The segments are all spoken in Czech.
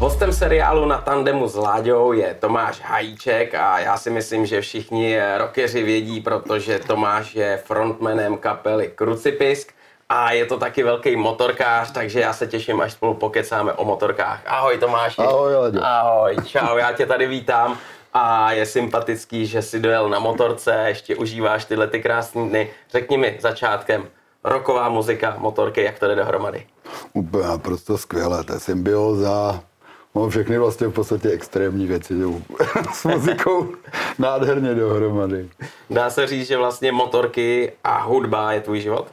Hostem seriálu na tandemu s Láďou je Tomáš Hajíček a já si myslím, že všichni rockeři vědí, protože Tomáš je frontmanem kapely Krucipisk a je to taky velký motorkář, takže já se těším, až spolu pokecáme o motorkách. Ahoj Tomáši. Ahoj Láďo. Ahoj, čau, já tě tady vítám a je sympatický, že si dojel na motorce, ještě užíváš tyhle ty krásné dny. Řekni mi začátkem, roková muzika, motorky, jak to jde dohromady? Úplně naprosto skvělé, to je symbioza, Mám všechny vlastně v podstatě extrémní věci s muzikou nádherně dohromady. Dá se říct, že vlastně motorky a hudba je tvůj život?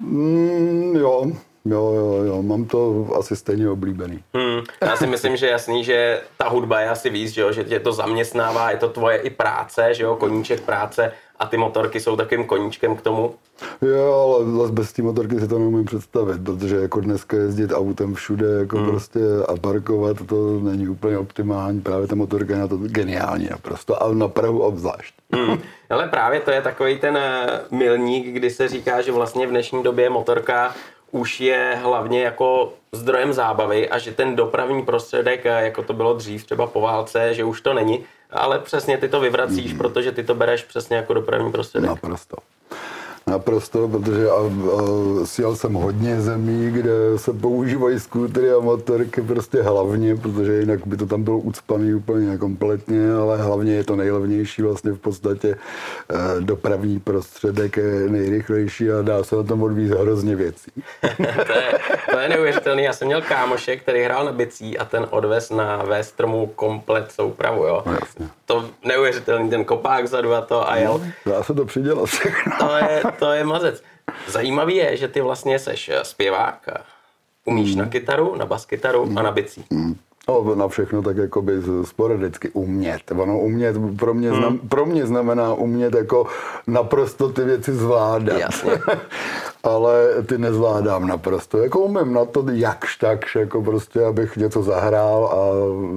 Mm, jo, Jo, jo, jo, mám to asi stejně oblíbený. Hmm, já si myslím, že jasný, že ta hudba je asi víc, že, jo, že tě to zaměstnává, je to tvoje i práce, že jo, koníček práce a ty motorky jsou takovým koníčkem k tomu. Jo, ale zase bez té motorky si to neumím představit, protože jako dneska jezdit autem všude jako hmm. prostě a parkovat, to není úplně optimální. Právě ta motorka je na to geniální naprosto, ale na Prahu obzvlášť. Hmm. Ale právě to je takový ten eh, milník, kdy se říká, že vlastně v dnešní době motorka už je hlavně jako zdrojem zábavy a že ten dopravní prostředek, eh, jako to bylo dřív třeba po válce, že už to není, ale přesně ty to vyvracíš, mm. protože ty to bereš přesně jako dopravní prostředek. Naprosto. Naprosto, protože a, a, sjel jsem hodně zemí, kde se používají skútry a motorky prostě hlavně, protože jinak by to tam bylo ucpaný úplně kompletně, ale hlavně je to nejlevnější vlastně v podstatě e, dopravní prostředek je nejrychlejší a dá se na tom odvízt hrozně věcí. to, je, to je neuvěřitelný. Já jsem měl kámoše, který hrál na bicí a ten odvez na Vestromu komplet soupravu, jo. No, jasně. To neuvěřitelný, ten kopák vzadu a to a jel. No, dá se to přidělat To je, to je mazec. Zajímavý je, že ty vlastně seš zpěvák, umíš mm. na kytaru, na baskytaru mm. a na bicí. Mm. No, na všechno tak jako by sporadicky umět. Ono umět pro mě, znam, hmm. pro mě znamená umět jako naprosto ty věci zvládat. Jasně. Ale ty nezvládám naprosto. Jako umím na to jakž takž, jako prostě, abych něco zahrál a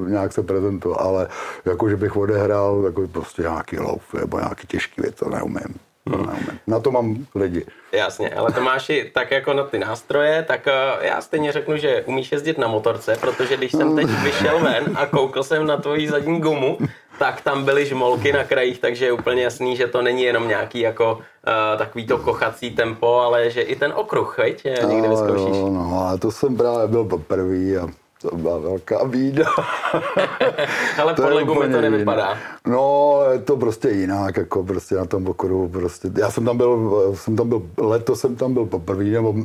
nějak se prezentoval. Ale jako, že bych odehrál jako prostě nějaký louf nebo nějaký těžký věc, to neumím. Hmm. Na to mám lidi. Jasně, ale Tomáši, tak jako na ty nástroje, tak uh, já stejně řeknu, že umíš jezdit na motorce, protože když jsem teď vyšel ven a koukl jsem na tvoji zadní gumu, tak tam byly žmolky na krajích, takže je úplně jasný, že to není jenom nějaký jako uh, takový to kochací tempo, ale že i ten okruh, veď, někdy vyzkoušíš. No, no, ale to jsem právě byl poprvý a to byla velká bída. Ale to podle gumy to nevypadá. Jinak. No, je to prostě jinak, jako prostě na tom okruhu. Prostě. Já jsem tam byl, jsem tam byl, letos jsem tam byl poprvé, nebo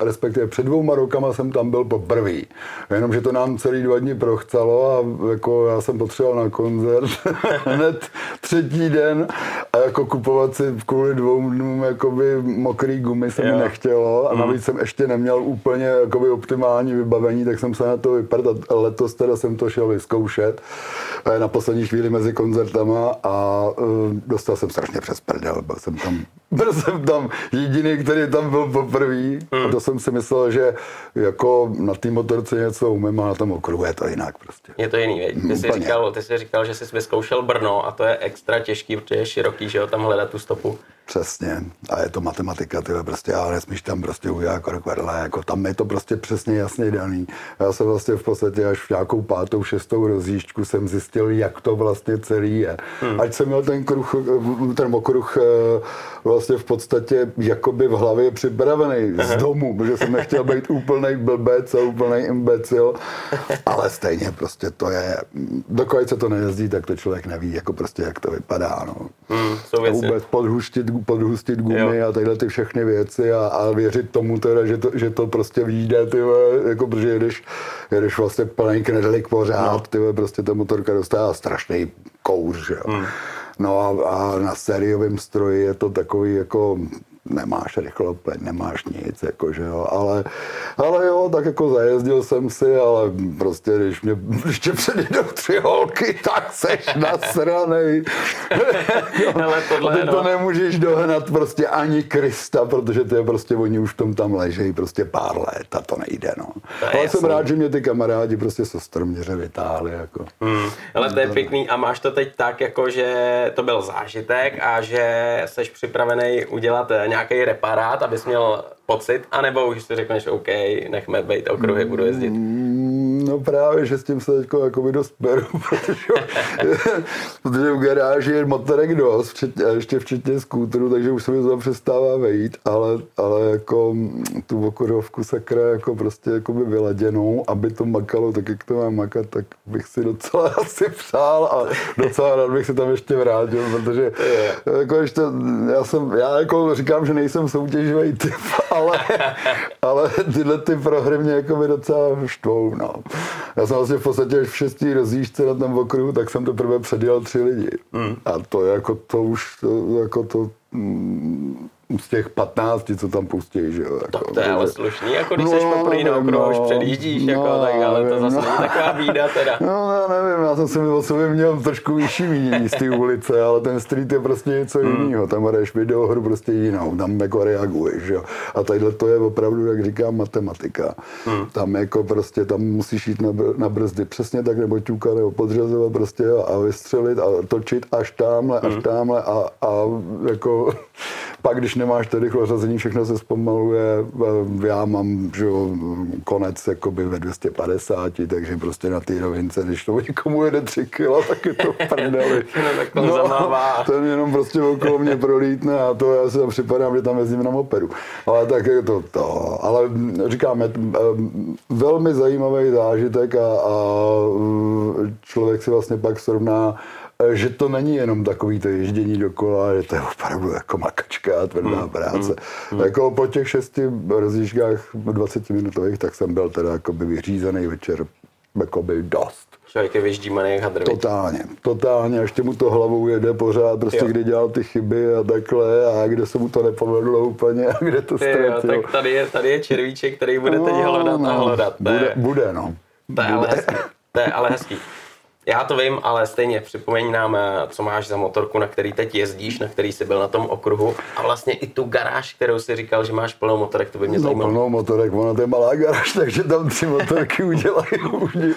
respektive před dvouma rokama jsem tam byl poprvé. Jenomže to nám celý dva dny prochcalo a jako já jsem potřeboval na koncert hned třetí den a jako kupovat si kvůli dvou dnům jakoby mokrý gumy se mi nechtělo a navíc mm. jsem ještě neměl úplně jakoby optimální vybavení, tak jsem se na to vyprt a letos teda jsem to šel vyzkoušet eh, na poslední chvíli mezi koncertama a uh, dostal jsem strašně přes prdel. Byl jsem tam, byl jsem tam jediný, který tam byl poprvé hmm. a to jsem si myslel, že jako na té motorce něco umím a na tom okruhu je to jinak prostě. Je to jiný, veď? Ty, jsi říkal, ty jsi říkal, že jsi vyzkoušel Brno a to je extra těžký, protože je široký, že jo, tam hledat tu stopu. Přesně. A je to matematika, ty prostě, ale nesmíš tam prostě udělat jako vedle, jako tam je to prostě přesně jasně daný. Já jsem vlastně v podstatě až v nějakou pátou, šestou rozjížďku jsem zjistil, jak to vlastně celý je. Hmm. Ať jsem měl ten kruh, ten okruh eh, vlastně v podstatě jakoby v hlavě připravený Aha. z domu, protože jsem nechtěl být úplný blbec a úplný imbecil, ale stejně prostě to je, dokud se to nejezdí, tak to člověk neví, jako prostě jak to vypadá, no. Hmm, vůbec podhuštit, podhustit gumy jo. a tyhle ty všechny věci a, a věřit tomu teda, že to, že to prostě vyjde, ty jako protože jedeš, jedeš vlastně plný knedelik pořád, no. ty prostě ta motorka dostává strašný kouř, jo. Hmm. No a, a na sériovém stroji je to takový jako nemáš rychlopleň, nemáš nic, jako, že jo, ale, ale jo, tak jako zajezdil jsem si, ale prostě, když mě ještě předjedou tři holky, tak seš nasranej. ale tohle, ty to no. nemůžeš dohnat prostě ani Krista, protože ty je prostě, oni už v tom tam ležejí prostě pár let a to nejde, no. To ale jasný. jsem rád, že mě ty kamarádi prostě se stroměře vytáhli, jako. Hmm. Ale to je pěkný a máš to teď tak, jako, že to byl zážitek a že seš připravený udělat nějaký reparát, abys měl pocit, anebo už si řekneš, OK, nechme být okruhy, budu jezdit? No právě, že s tím se teď jako dost beru, protože, protože v garáži je motorek dost, včetně, ještě včetně skútru, takže už se mi to přestává vejít, ale, ale jako tu okorovku sakra jako prostě jako by vyladěnou, aby to makalo tak, jak to má makat, tak bych si docela asi přál a docela rád bych se tam ještě vrátil, protože jako ještě, já jsem, já jako říkám, že nejsem soutěživý typ, ale, ale tyhle ty prohry mě jako by docela štvou, no. Já jsem vlastně v podstatě v šestý rozjížďce na tom okruhu, tak jsem teprve předjel tři lidi. Mm. A to jako to už, to, jako to, mm, z těch 15, co tam pustí, že jo. Jako, tak to je ale slušný, jako když no, jsi poprvé na okruhu, no, už předjíždíš, no, jako, tak, ale to zase no, není taková bída teda. No, já nevím, já jsem si o sobě měl trošku vyšší mínění z té ulice, ale ten street je prostě něco hmm. jiného, tam hraješ videohru prostě jinou, tam jako reaguješ, jo. A tadyhle to je opravdu, jak říkám, matematika. Hmm. Tam jako prostě, tam musíš jít na, na brzdy přesně tak, nebo ťuka, nebo podřazovat prostě a vystřelit a točit až tamhle, až hmm. tamhle a, a jako pak, když nemáš to řazení, všechno se zpomaluje. Já mám že jo, konec jakoby ve 250, takže prostě na té rovince, když to někomu jede 3 kg, tak je to prdeli. no, no ten jenom prostě okolo mě prolítne a to já si tam připadám, že tam jezdím na mopedu. Ale tak je to, to ale říkáme, velmi zajímavý zážitek a, a člověk si vlastně pak srovná že to není jenom takový to ježdění dokola, že to je opravdu jako makačka a tvrdá hmm. práce. Hmm. Jako po těch šesti rozjížďkách 20 minutových, tak jsem byl teda by vyřízený večer by dost. Člověk je vyždímaný jak hadr. Totálně, totálně, a ještě mu to hlavou jede pořád, prostě jo. kdy dělal ty chyby a takhle, a kde se mu to nepovedlo úplně, a kde to ztratil. Tak tady je, tady je červíček, který bude teď no, hledat no, a hledat. Bude, bude, no. To je ale hezký. To je ale hezký. Já to vím, ale stejně připomeň nám, eh, co máš za motorku, na který teď jezdíš, na který jsi byl na tom okruhu a vlastně i tu garáž, kterou si říkal, že máš plnou motorek, to by mě no, zajímalo. plnou motorek, ona to je malá garáž, takže tam tři motorky udělají,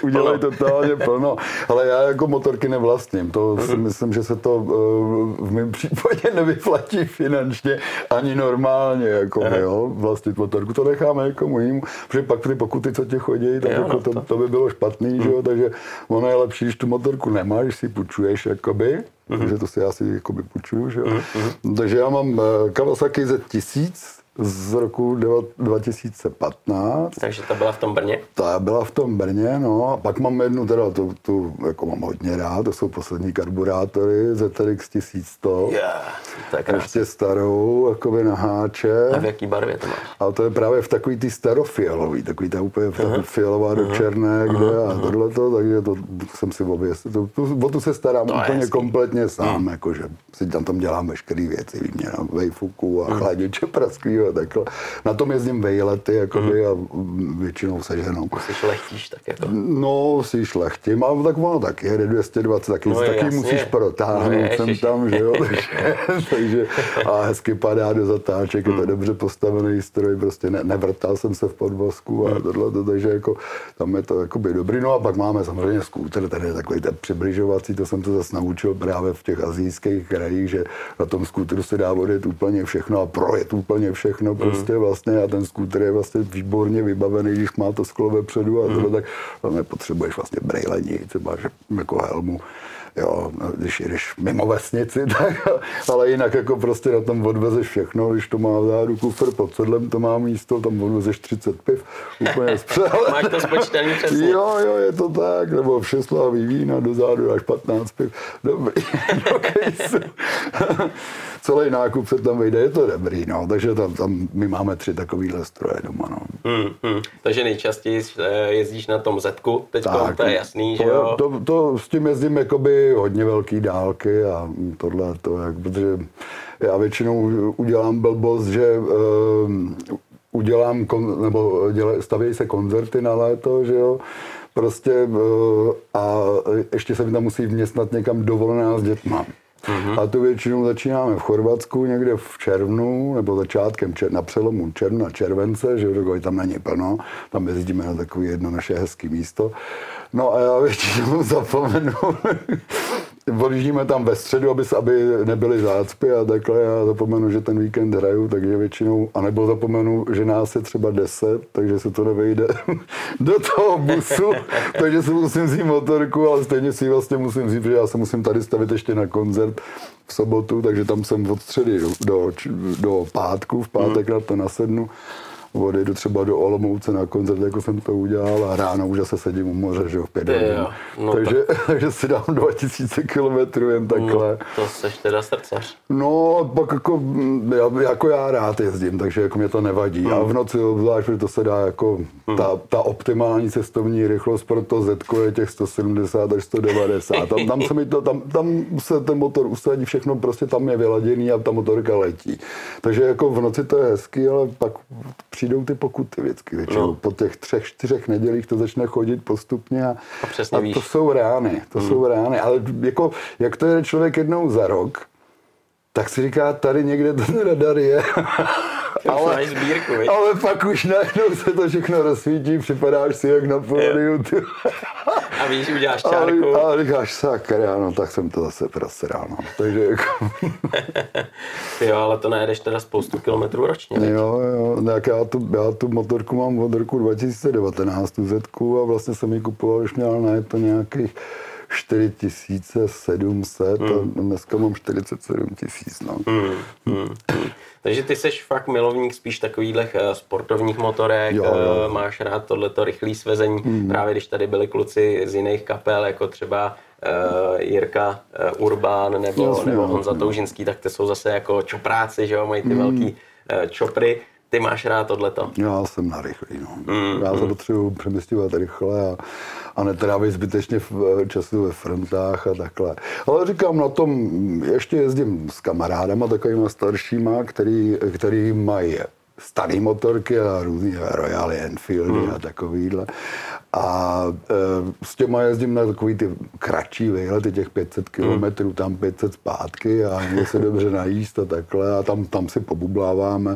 udělají totálně plno. Ale já jako motorky nevlastním, to si myslím, že se to eh, v mém případě nevyplatí finančně ani normálně, jako Aha. jo, vlastnit motorku, to necháme někomu jinému, protože pak ty pokuty, co ti chodí, tak jo, jako no, to, to, by bylo špatný, hmm. že jo, takže ono je lepší, když tu motorku nemáš, si půjčuješ, jakoby, uh-huh. takže to si já si jakoby půjčuju, že jo. Uh-huh. Takže já mám eh, Kawasaki Z1000, z roku 2015. Takže ta byla v tom Brně? Ta byla v tom Brně, no. A pak mám jednu, teda tu, tu jako mám hodně rád, to jsou poslední karburátory ZRX 1100. Yeah, to je Ještě starou, jakoby na háče. A v jaký barvě to máš? A to je právě v takový ty starofialový, takový ta úplně uh-huh. fialová do černé, kde uh-huh. a tohleto, takže to jsem si obvěstil. To, tu, o tu se starám to úplně kompletně sám, uh-huh. jakože si tam tam dělám veškeré věci, výměna vejfuku a uh-huh. chladiče praský a takhle. Na tom jezdím vejlety jakoby, mm. a většinou se ženou. Jsi šlechtíš tak jako? No, si šlechtím, ale tak ono taky jede 220, taky, no, taky jasně. musíš protáhnout no, jsem tam, že jo, takže, takže, a hezky padá do zatáček, mm. je to hmm. dobře postavený stroj, prostě ne, nevrtal jsem se v podvozku a mm. tohle, takže jako tam je to jakoby dobrý. No a pak máme samozřejmě skúter, ten je takový ten přibližovací, to jsem se zase naučil právě v těch azijských krajích, že na tom skúteru se dá odjet úplně všechno a projet úplně všechno všechno mm. prostě vlastně a ten skútr je vlastně výborně vybavený, když má to sklo vepředu a mm. tohle, tak tam nepotřebuješ vlastně brejlení, třeba že jako helmu jo, když jdeš mimo vesnici, tak, ale jinak jako prostě na tom odvezeš všechno, když to má zádu kufr pod sedlem, to má místo, tam odvezeš 30 piv, úplně zpřele. Máš to spočítaný přesně. Jo, jo, je to tak, nebo všeslavý vína, do zádu až 15 piv, dobrý, celý nákup se tam vejde, je to dobrý, no, takže tam, tam my máme tři takovýhle stroje doma, no. Hmm, hmm. Takže nejčastěji eh, jezdíš na tom Zetku, teď to je jasný, to, že jo? To, to, s tím jezdím jakoby hodně velký dálky a tohle to, jak, protože já většinou udělám blbost, že uh, udělám, kon, nebo děle, stavějí se koncerty na léto, že jo, prostě uh, a ještě se mi tam musí vměstnat někam dovolená s dětma. Mm-hmm. A to většinou začínáme v Chorvatsku někde v červnu, nebo začátkem čer, na přelomu června července, že dokud tam není plno, tam jezdíme na takové jedno naše hezké místo. No a já většinou zapomenu odjíždíme tam ve středu, aby, aby nebyly zácpy a takhle. Já zapomenu, že ten víkend hraju, takže většinou, anebo zapomenu, že nás je třeba 10, takže se to nevejde do toho busu, takže si musím vzít motorku, ale stejně si vlastně musím vzít, že já se musím tady stavit ještě na koncert v sobotu, takže tam jsem od středy do, do, pátku, v pátek hmm. na to nasednu odejdu třeba do Olomouce na koncert, jako jsem to udělal a ráno už zase sedím u moře, že jo, v pět hodin. No, takže, tak... takže si dám 2000 km jen takhle. No, to seš teda srdcař. No, pak jako, já, jako já rád jezdím, takže jako mě to nevadí. Mm. A v noci obzvlášť, protože to se dá jako mm. ta, ta optimální cestovní rychlost pro to Z je těch 170 až 190. Tam, tam, se mi to, tam, tam se ten motor usadí, všechno prostě tam je vyladěný a ta motorka letí. Takže jako v noci to je hezký, ale pak přijdou ty pokuty vždycky. Většinou no. po těch třech, čtyřech nedělích to začne chodit postupně a, a, a to jsou rány. To hmm. jsou rány. Ale jako, jak to je člověk jednou za rok, tak si říká, tady někde ten radar je. ale, sbírku, ale pak už najednou se to všechno rozsvítí, připadáš si jak na pódiu. a víš, uděláš čárku. A, a říkáš, sakra, no tak jsem to zase prasral, no. Takže jako... jo, ale to najedeš teda spoustu kilometrů ročně. Jo, jo, tak já tu, já tu motorku mám od roku 2019, tu Zetku, a vlastně jsem ji kupoval, už měl na to nějakých 4700 hmm. a dneska mám 47 tisíc. No. Hmm, hmm, hmm. Takže ty seš fakt milovník spíš takových eh, sportovních motorek, jo, jo. Eh, máš rád tohleto rychlé svezení. Hmm. Právě když tady byli kluci z jiných kapel, jako třeba uh, Jirka uh, Urbán nebo, jasně, nebo Honza jasně. Toužinský, tak ty jsou zase jako čopráci, že jo, mají ty hmm. velký uh, čopry. Ty máš rád tohleto? Já jsem na rychlý, no. Mm, Já se mm. potřebuji přemysťovat rychle a, a netrávit zbytečně v, času ve frontách a takhle. Ale říkám, na tom ještě jezdím s kamarádama takovýma staršíma, který, který mají staré motorky a různý Royal Enfieldy hmm. a takovýhle. A e, s těma jezdím na takový ty kratší výlety, těch 500 km, hmm. tam 500 zpátky a mě se dobře najíst a takhle a tam, tam si pobubláváme.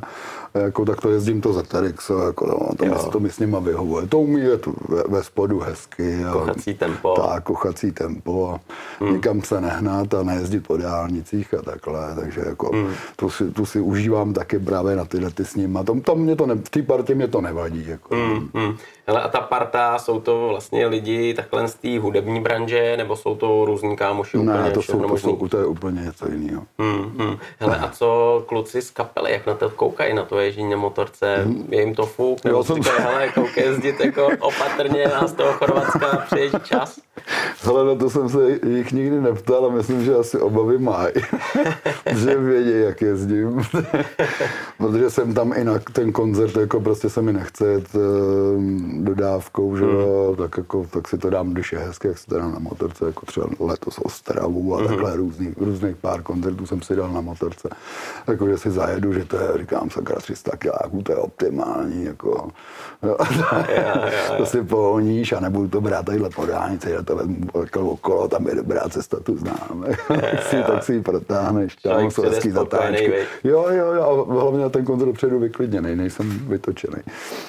Jako, tak to jezdím to za Terex, jako, no, to, mi, to mi s nima vyhovuje. To umí je tu ve, ve spodu hezky. A, kochací tempo. Tak, kochací tempo a hmm. nikam se nehnat a nejezdit po dálnicích a takhle. Takže jako, hmm. tu, si, tu si užívám taky právě na tyhle ty s nima. Tam, tam mě to ne, v té partě mě to nevadí. Jako. Hmm. Hmm. Hele, a ta parta, jsou to vlastně lidi takhle z té hudební branže, nebo jsou to různí kámoši ne, úplně? to, jsou, to, jsou, to je úplně něco jiného. Hmm, hmm. Hele, a co kluci z kapely, jak na to koukají, na to ježdění na motorce? Hmm. Je jim to fuk? Nebo si říkají, hele, koukej jezdit jako opatrně a z toho Chorvatska přejít čas? Hele, na to jsem se jich nikdy neptal a myslím, že asi obavy mají. že vědí, jak jezdím. Protože jsem tam i na ten koncert, jako prostě se mi nechce jet ehm, dodávkou, že jo, mm. tak, jako, tak si to dám, když je hezké, jak si to dám na motorce, jako třeba letos Ostravu a mm. takhle různý, různých pár koncertů jsem si dal na motorce. Jako, že si zajedu, že to je, říkám, sakra 300 kiláků, to je optimální, jako. Jo. To si pohoníš a nebudu to brát tadyhle po dálnici, já to vezmu jako okolo, tam je dobrá cesta, tu znám. tak, si, tak si ji protáhneš, tam jsou hezký zatáčky. Jo, jo, jo, a hlavně na ten koncert předu vyklidněný, nejsem vytočený.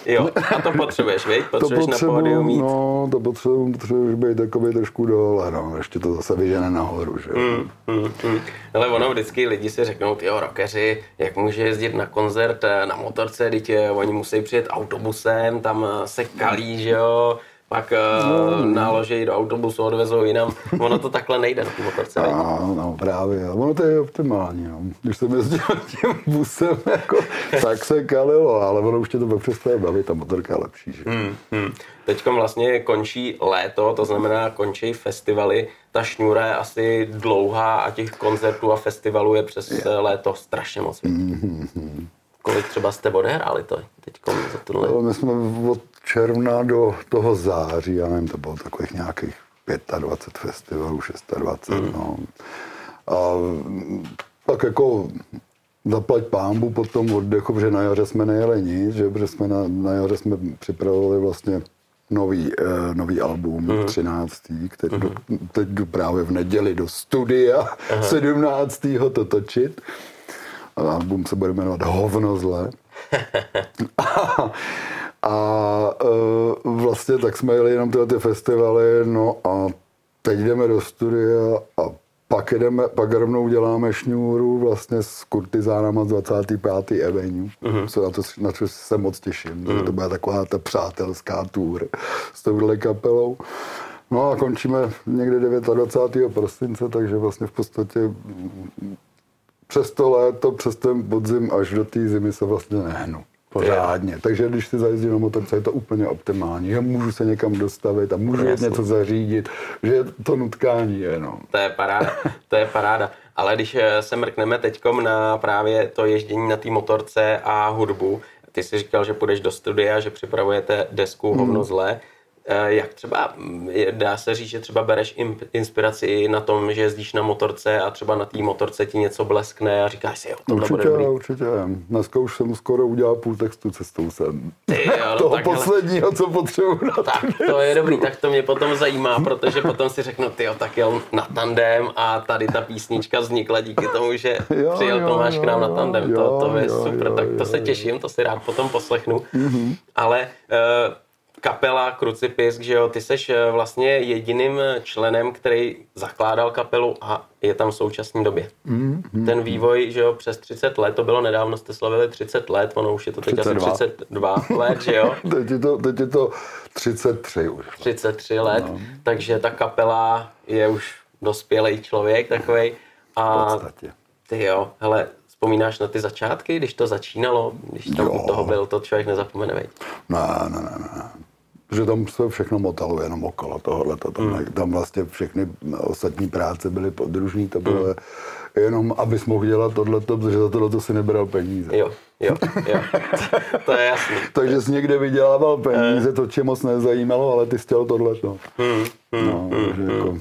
Jo, a to potřebuješ, víš? Potřebuješ to potřebuji, na mít. No, to potřebuji, potřebuješ být takový trošku dole, no, ještě to zase vyžene nahoru, že mm, mm, mm. Ale ono vždycky lidi si řeknou, jo, rockeři, jak může jezdit na koncert na motorce, teď oni musí přijet autobusem, tam eh, se kalí, že jo, pak no, naloží do autobusu, odvezou jinam. Ono to takhle nejde na té motorce. No, no, právě. Ono to je optimální. No. Když jsem jezdil tím busem, jako, tak se kalilo, ale ono už tě to pak přestaje bavit, ta motorka je lepší. Že? Hmm, hmm. Teď vlastně končí léto, to znamená končí festivaly. Ta šňůra je asi dlouhá a těch koncertů a festivalů je přes je. léto strašně moc. Mm-hmm. Kolik třeba jste odehráli to teď za tohle? No, my jsme od června do toho září, já nevím, to bylo takových nějakých 25 festivalů, 26, mm. no. A tak jako zaplať pámbu po tom oddechu, protože na jaře jsme nejeli nic, že, protože jsme na, na jaře jsme připravovali vlastně nový, uh, nový album, mm. 13. který mm. do, teď jdu právě v neděli do studia Aha. 17. to točit. A album se bude jmenovat Hovno zle. a, a uh, vlastně tak jsme jeli jenom tyhle ty festivaly, no a teď jdeme do studia a pak, jedeme, pak rovnou děláme šňůru vlastně s kurtizánama z 25. Avenue, mm-hmm. co na, to, na to se moc těším, mm-hmm. že to bude taková ta přátelská tour s touhle kapelou. No a končíme někde 29. prosince, takže vlastně v podstatě přes to léto, přes ten podzim až do té zimy se vlastně nehnu pořádně. Je. Takže když si zajezdím na motorce, je to úplně optimální. Já můžu se někam dostavit a můžu jít něco zařídit, že to nutkání je. No. To je paráda, to je paráda. Ale když eh, se mrkneme teďkom na právě to ježdění na té motorce a hudbu, ty jsi říkal, že půjdeš do studia, že připravujete desku Hovno hmm. zlé. Eh, jak třeba, mm, dá se říct, že třeba bereš inspiraci na tom, že jezdíš na motorce a třeba na té motorce ti něco bleskne a říkáš si, jo, to určitě, bude dobrý. Určitě, Dneska už jsem skoro udělal půl textu cestou sem. Ty jo, no Toho posledního, hele. co potřebuji na Tak to je dobrý, tak to mě potom zajímá, protože potom si řeknu, ty jo, tak jel na tandem a tady ta písnička vznikla díky tomu, že jo, přijel jo, Tomáš jo, k nám na tandem. Jo, to, to je jo, super, jo, tak to jo, se těším, to si rád potom poslechnu. Mm-hmm. Ale uh, kapela Krucipisk, že jo, ty seš eh, vlastně jediným členem, který zakládal kapelu a je tam v současné době. Mm, mm, Ten vývoj, že jo, přes 30 let, to bylo nedávno, jste slavili 30 let, ono už je to teď 32. asi 32 let, že jo? teď, je to, teď je to 33 už. 33 let, no. takže ta kapela je už dospělý člověk takovej. A v podstatě. Ty jo, hele, Vzpomínáš na ty začátky, když to začínalo, když tam jo. toho byl, to člověk nezapomene, veď? Ne, ne, ne, ne že tam se všechno motalo jenom okolo tohohle. Tam, mm. tam vlastně všechny ostatní práce byly podružní, to bylo mm. jenom, abys mohl dělat tohleto, protože za tohleto si nebral peníze. Jo, jo, jo. to je jasný. Takže jsi někde vydělával peníze, to tě moc nezajímalo, ale ty jsi chtěl tohleto. Mm. Mm. No, mm. Jako,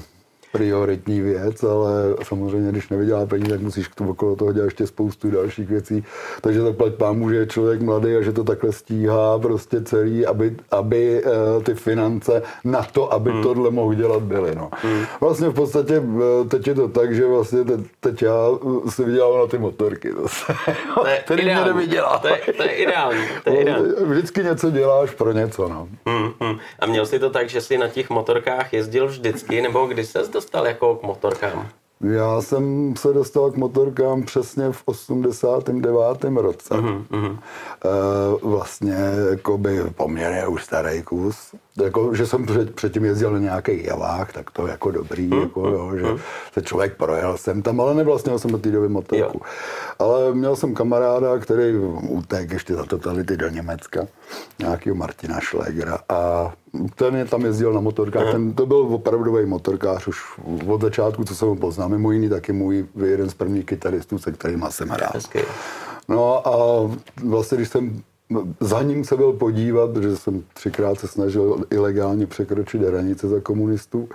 prioritní věc, ale samozřejmě, když nevydělá peníze, tak musíš k tomu okolo toho dělat ještě spoustu dalších věcí. Takže zaplať pámu, že je člověk mladý a že to takhle stíhá prostě celý, aby, aby uh, ty finance na to, aby hmm. tohle mohl dělat, byly. No. Hmm. Vlastně v podstatě uh, teď je to tak, že vlastně teď, teď já uh, si vydělám na ty motorky zase. To je který ideální. mě To je, to je ideální. To je ideální. Vždycky něco děláš pro něco. No. Hmm, hmm. A měl jsi to tak, že jsi na těch motorkách jezdil vždycky, nebo kdy se dostal jako k motorkám? Já jsem se dostal k motorkám přesně v 89. roce. Mm-hmm. E, vlastně by poměrně už starý kus. Jako, že jsem před, předtím jezdil na nějakých javách, tak to jako dobrý, mm-hmm. jako, jo, že se člověk projel jsem tam, ale nevlastnil jsem do té doby motorku. Jo. Ale měl jsem kamaráda, který utek ještě za totality do Německa, nějakého Martina Schlegera a ten je tam jezdil na motorkách, ten to byl opravdový motorkář už od začátku, co jsem ho poznal. Mimo jiný taky můj jeden z prvních kytaristů, se kterým jsem hrál. No a vlastně, když jsem za ním se byl podívat, protože jsem třikrát se snažil ilegálně překročit hranice za komunistů,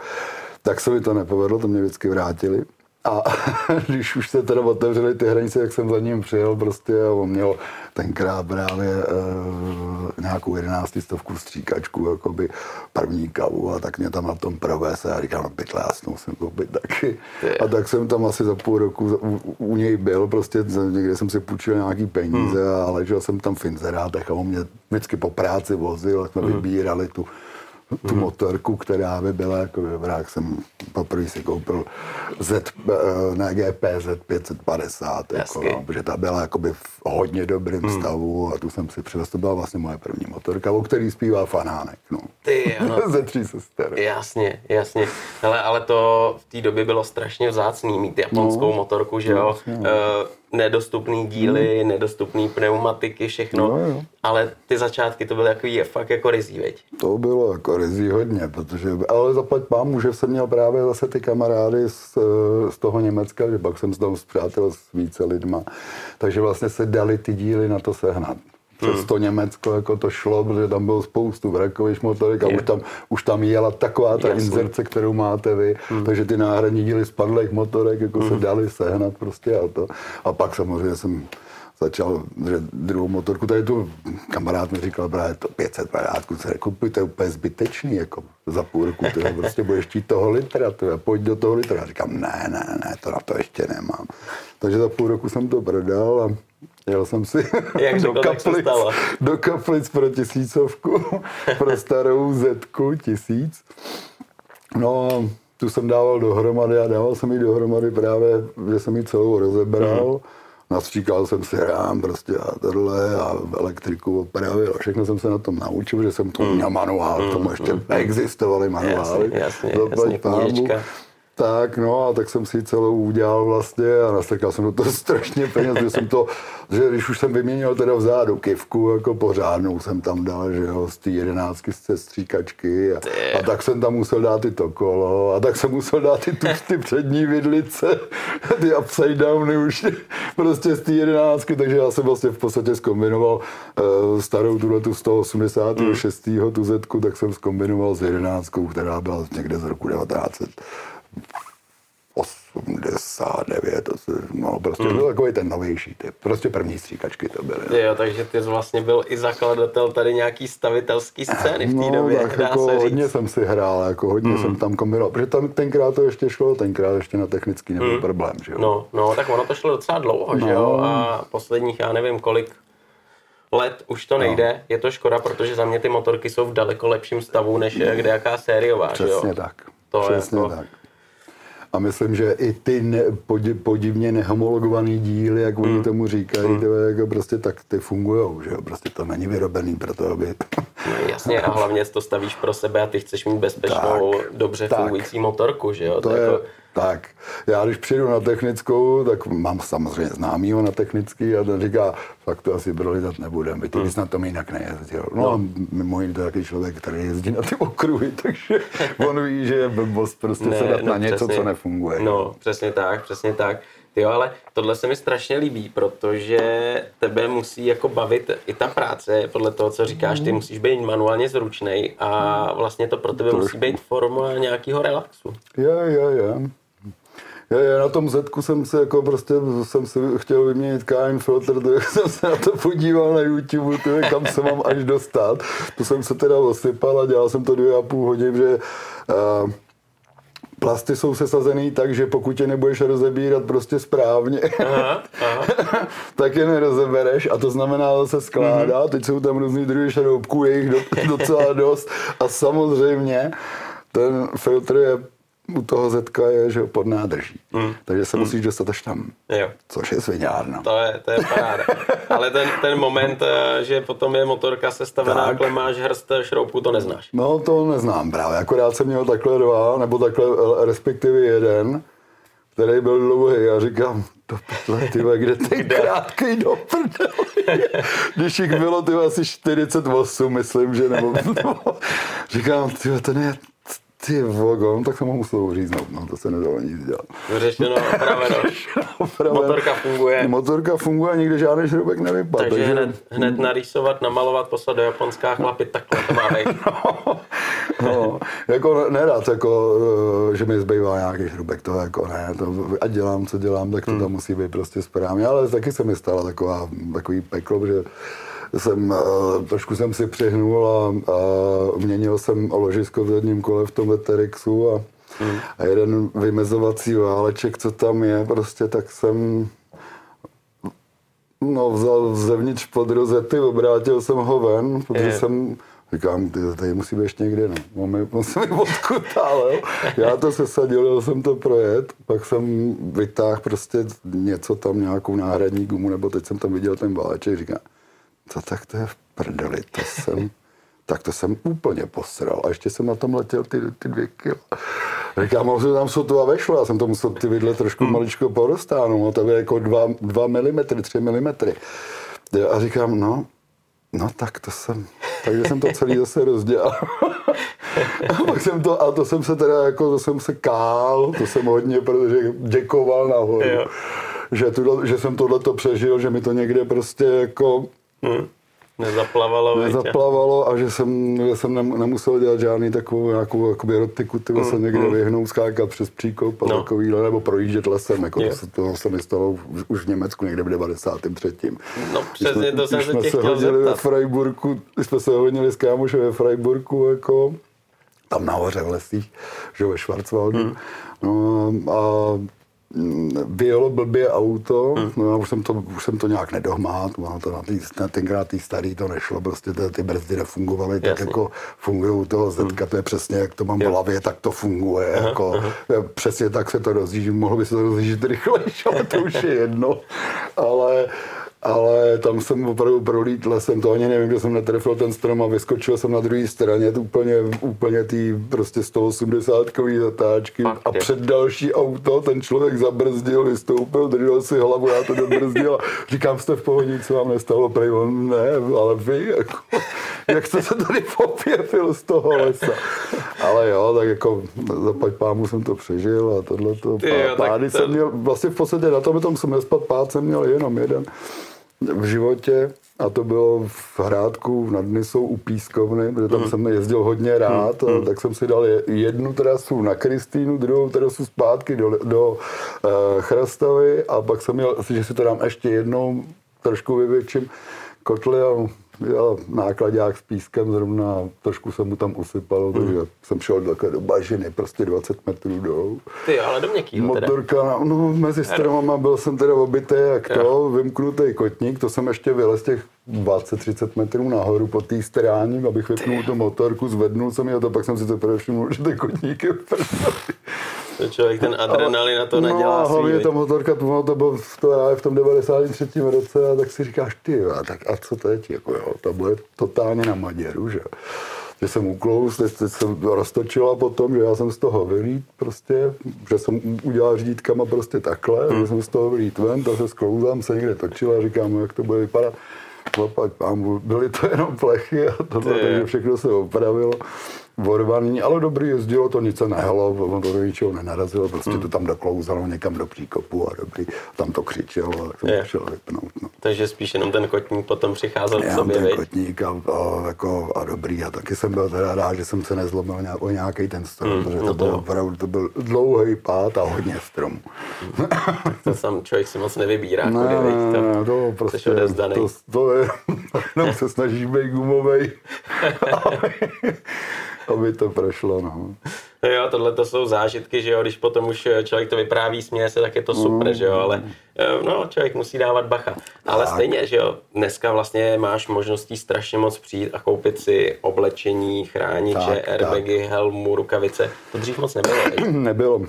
tak se mi to nepovedlo, to mě vždycky vrátili. A když už se teda otevřely ty hranice, jak jsem za ním přijel prostě a on měl tenkrát právě e, nějakou jedenáctistovku stříkačku, jakoby první kavu a tak mě tam na tom provez a říkám, no pytle, já musím koupit taky. A tak jsem tam asi za půl roku u, u něj byl, prostě někde jsem si půjčil nějaký peníze hmm. a ležel jsem tam v inzerátech a on mě vždycky po práci vozil, jsme hmm. vybírali tu tu motorku, která by byla jako dobrá, jak jsem poprvé si koupil Z, eh, na GPZ 550, jako, no, protože ta byla jakoby v hodně dobrém hmm. stavu a tu jsem si přivez, to byla vlastně moje první motorka, o který zpívá Fanánek, no. Ty, ano. Ze tří sester. Jasně, jasně. Hele, ale to v té době bylo strašně vzácný mít japonskou no, motorku, že jo. No. Uh, nedostupný díly, hmm. nedostupný pneumatiky, všechno. No, jo. Ale ty začátky to byly takový fakt jako rizí, veď? To bylo jako rizí hodně, protože, ale zaplať pámu, že jsem měl právě zase ty kamarády z, z toho Německa, že pak jsem tam zpřátel s více lidma, takže vlastně se dali ty díly na to sehnat přes hmm. to Německo jako to šlo, protože tam bylo spoustu vrakových motorek a už tam, už tam jela taková ta Jasně. inzerce, kterou máte vy, hmm. takže ty náhradní díly spadlých motorek jako hmm. se dali sehnat prostě a to. A pak samozřejmě jsem začal že druhou motorku, tady tu kamarád mi říkal, právě to 500 parádků, se kupujte úplně zbytečný, jako za půl roku, ty prostě budeš chtít toho litra, ty, pojď do toho litra. Já říkám, ne, ne, ne, to na to ještě nemám. Takže za půl roku jsem to prodal a Jel jsem si Jak do, kaplic, do kaplic pro tisícovku, pro starou Zetku tisíc. No tu jsem dával dohromady a dával jsem ji dohromady právě, že jsem ji celou rozebral. Mm. Nastříkal jsem si rám prostě a tohle a elektriku opravil a všechno jsem se na tom naučil, že jsem to měl manuál, mm. tomu ještě mm. neexistovaly manuály. Jasně, jasně, jasně tak, no a tak jsem si ji celou udělal vlastně a nastrkal jsem do toho strašně peněz, že jsem to, že když už jsem vyměnil teda vzadu kivku, jako pořádnou jsem tam dal, že jo, z té jedenáctky z stříkačky a, a, tak jsem tam musel dát i to kolo a tak jsem musel dát i tu, ty přední vidlice, ty upside downy už prostě z té jedenáctky, takže já jsem vlastně v podstatě zkombinoval uh, starou tuhle tu 186. Mm. tu zetku, tak jsem zkombinoval s jedenáctkou, která byla někde z roku 1900 89, to se, no prostě mm. byl takový ten novější typ, prostě první stříkačky to byly. No. Jo, takže ty jsi vlastně byl i zakladatel tady nějaký stavitelský scény v té no, době, tak jako hodně jsem si hrál, jako hodně mm. jsem tam kombinoval, protože tam tenkrát to ještě šlo, tenkrát ještě na technický nebyl mm. problém, že jo. No, no, tak ono to šlo docela dlouho, no. že jo, no. a posledních, já nevím kolik, let už to nejde, no. je to škoda, protože za mě ty motorky jsou v daleko lepším stavu, než kde jaká sériová, Přesně že jo? tak. To Přesně jako... tak. A myslím, že i ty ne, podivně nehomologované díly, jak oni mm. tomu říkají, mm. to jako prostě tak ty fungují, že jo? Prostě to není vyrobený pro to, aby... No, jasně, a hlavně to stavíš pro sebe a ty chceš mít bezpečnou, tak, dobře tak. fungující motorku, že jo? To, to je, jako... Tak, já když přijdu na technickou, tak mám samozřejmě známýho na technický a ten říká, fakt to asi prolítat nebudem, ty bys hmm. na tom jinak nejezdil. No, no. mimo jiný to je takový člověk, který jezdí na ty okruhy, takže on ví, že je blbost prostě ne, se dát no, na něco, přesně, co nefunguje. No, přesně tak, přesně tak. Jo, ale tohle se mi strašně líbí, protože tebe musí jako bavit i ta práce, podle toho, co říkáš, ty hmm. musíš být manuálně zručnej a vlastně to pro tebe Trošku. musí být forma nějakého relaxu. Jo, jo, jo. Já, na tom Zetku jsem se jako prostě jsem si chtěl vyměnit KN filtr, tak jsem se na to podíval na YouTube, tyhle, kam se mám až dostat. To jsem se teda osypal a dělal jsem to dvě a půl hodin, že uh, plasty jsou sesazený tak, že pokud je nebudeš rozebírat prostě správně, aha, aha. tak je nerozebereš a to znamená že se skládá. Mm-hmm. Teď jsou tam různý druhy šroubků, je jich docela dost a samozřejmě ten filtr je u toho zetka je, že pod nádrží. Mm. Takže se mm. musíš dostat až tam. Jo. Což je sviňárna. To je, to je paráda. Ale ten, ten moment, eh, že potom je motorka sestavená, takhle máš hrst šroubku, to neznáš. No to neznám právě. Akorát jsem měl takhle dva, nebo takhle eh, respektive jeden, který byl dlouhý. Já říkám, do pytle, tyhle, kde ten krátký do prdele. Když jich bylo ty asi 48, myslím, že nebo, nebo říkám, tyhle, ten je ty vogo, no tak jsem ho musel uříznout, no to se nedalo nic dělat. Vyřešeno, opraveno. Motorka funguje. Motorka funguje, nikde žádný šroubek nevypadl. Takže, takže hned, hned narýsovat, namalovat, poslat do Japonská, chlapit, takhle to má no, no, jako nerad, jako, eh, že mi zbývá nějaký šroubek, to jako ne, to, ať dělám, co dělám, tak to hmm. tam musí být prostě správně, ale taky se mi stala taková, takový peklo, že jsem, uh, trošku jsem si přehnul a, a měnil jsem ložisko v zadním kole v tom Veterixu a, hmm. a jeden vymezovací váleček, co tam je, prostě tak jsem no, vzal zevnitř pod rozety, obrátil jsem ho ven, protože je. jsem Říkám, ty, tady musí být ještě někde, no. On se mi odkutálel, já to sesadil, jel jsem to projet, pak jsem vytáhl prostě něco tam, nějakou náhradní gumu, nebo teď jsem tam viděl ten váleček, říkám, to tak to je v prdeli, to jsem, tak to jsem úplně posral. A ještě jsem na tom letěl ty, ty dvě kilo. Říkám, možná tam jsou to a vešlo, já jsem to musel ty vidle trošku hmm. maličko porostáhnout, no, to je jako 2 mm, 3 mm. A říkám, no, no tak to jsem, takže jsem to celý zase rozdělal. a pak jsem to, a to jsem se teda jako, to jsem se kál, to jsem hodně, protože děkoval nahoru. Jo. Že, tuhle, že jsem tohle to přežil, že mi to někde prostě jako Hmm. Nezaplavalo, Nezaplavalo a že jsem, že jsem nemusel dělat žádný takovou nějakou jakoby erotiku, ty mm, se někde mm. vyhnout, skákat přes příkop a no. takovýhle, nebo projíždět lesem, jako to, se, to se mi stalo už v Německu někde v 93. No přesně, to jsem se tě chtěl hodili zeptat. ve Freiburgu, jsme se hodili s kámošem ve Freiburgu, jako tam nahoře v lesích, že ve Schwarzwaldu. Mm. No, a vyjelo blbě auto, hmm. no, už, jsem to, už jsem to nějak nedohmát, no, to na, tý, na tenkrát tý starý to nešlo, prostě ty, ty brzdy nefungovaly tak, jako fungují u toho Zetka, hmm. to je přesně, jak to mám v hlavě, tak to funguje, aha, jako, aha. přesně tak se to rozjíždí, mohlo by se to rozjíždět rychlejší, ale to už je jedno, ale ale tam jsem opravdu prolítl, jsem to ani nevím, že jsem netrefil ten strom a vyskočil jsem na druhé straně, to úplně, úplně tý prostě 180 kový zatáčky a před další auto ten člověk zabrzdil, vystoupil, držel si hlavu, já to dobrzdil a říkám, jste v pohodě, co vám nestalo, prej on, ne, ale vy, jako, jak jste se tady popěpil z toho lesa. Ale jo, tak jako zaplať pámu jsem to přežil a tohleto. Pády jsem měl, vlastně v podstatě na tom, tom jsem nespad, pád jsem měl jenom jeden v životě a to bylo v Hrádku nad Nisou u Pískovny, protože tam mm. jsem jezdil hodně rád, mm. a tak jsem si dal jednu trasu na Kristýnu, druhou trasu zpátky do, do uh, Chrastavy a pak jsem měl, že si to dám ještě jednou, trošku vyvětším kotle a jel nákladák s pískem zrovna, trošku jsem mu tam usypal, mm. takže jsem šel takhle do bažiny, prostě 20 metrů dolů. Ty, ale do měkkýho Motorka, teda. no mezi stromama byl jsem teda obitý jak to, vymknutý kotník, to jsem ještě vylez těch 20-30 metrů nahoru po té stráni, abych vypnul tu motorku, zvednul jsem ji a to pak jsem si to všiml, že ty kotníky to člověk ten adrenalin na to no, nedělá No hlavně ta motorka, to, to bylo v tom 93. roce a tak si říkáš, ty a, tak a co teď, jako jo, to bude totálně na Maděru, že že jsem uklous, teď, teď jsem roztočila potom, že já jsem z toho vylít prostě, že jsem udělal řídítkama prostě takhle, hmm. že jsem z toho vylít ven, to se sklouzám, se někde točila a říkám, no, jak to bude vypadat. Zaplať pámu, byly to jenom plechy a tohle, takže všechno se opravilo vorvaný, ale dobrý jezdilo to, nic se nehlo, on to do ničeho nenarazilo, prostě hmm. to tam doklouzalo někam do příkopu a dobrý, tam to křičelo, tak je. to šel vypnout. No. Takže spíš jenom ten kotník potom přicházel k sobě, ten kotník a, a, jako, a, dobrý a taky jsem byl teda rád, že jsem se nezlomil nějak, o nějaký ten strom, hmm, protože no to, to byl opravdu, to byl dlouhý pád a hodně strom. to sam člověk si moc nevybírá, ne, kudy, to, ne, to prostě, to, to je, jenom se snažíš být gumovej. aby to prošlo. No. Jo, tohle to jsou zážitky, že jo, když potom už člověk to vypráví, směje se, tak je to super, mm. že jo, ale eh, no, člověk musí dávat bacha. Ale tak. stejně, že jo, dneska vlastně máš možností strašně moc přijít a koupit si oblečení, chrániče, tak, airbagy, tak. helmu, rukavice. To dřív moc nebylo. nebylo.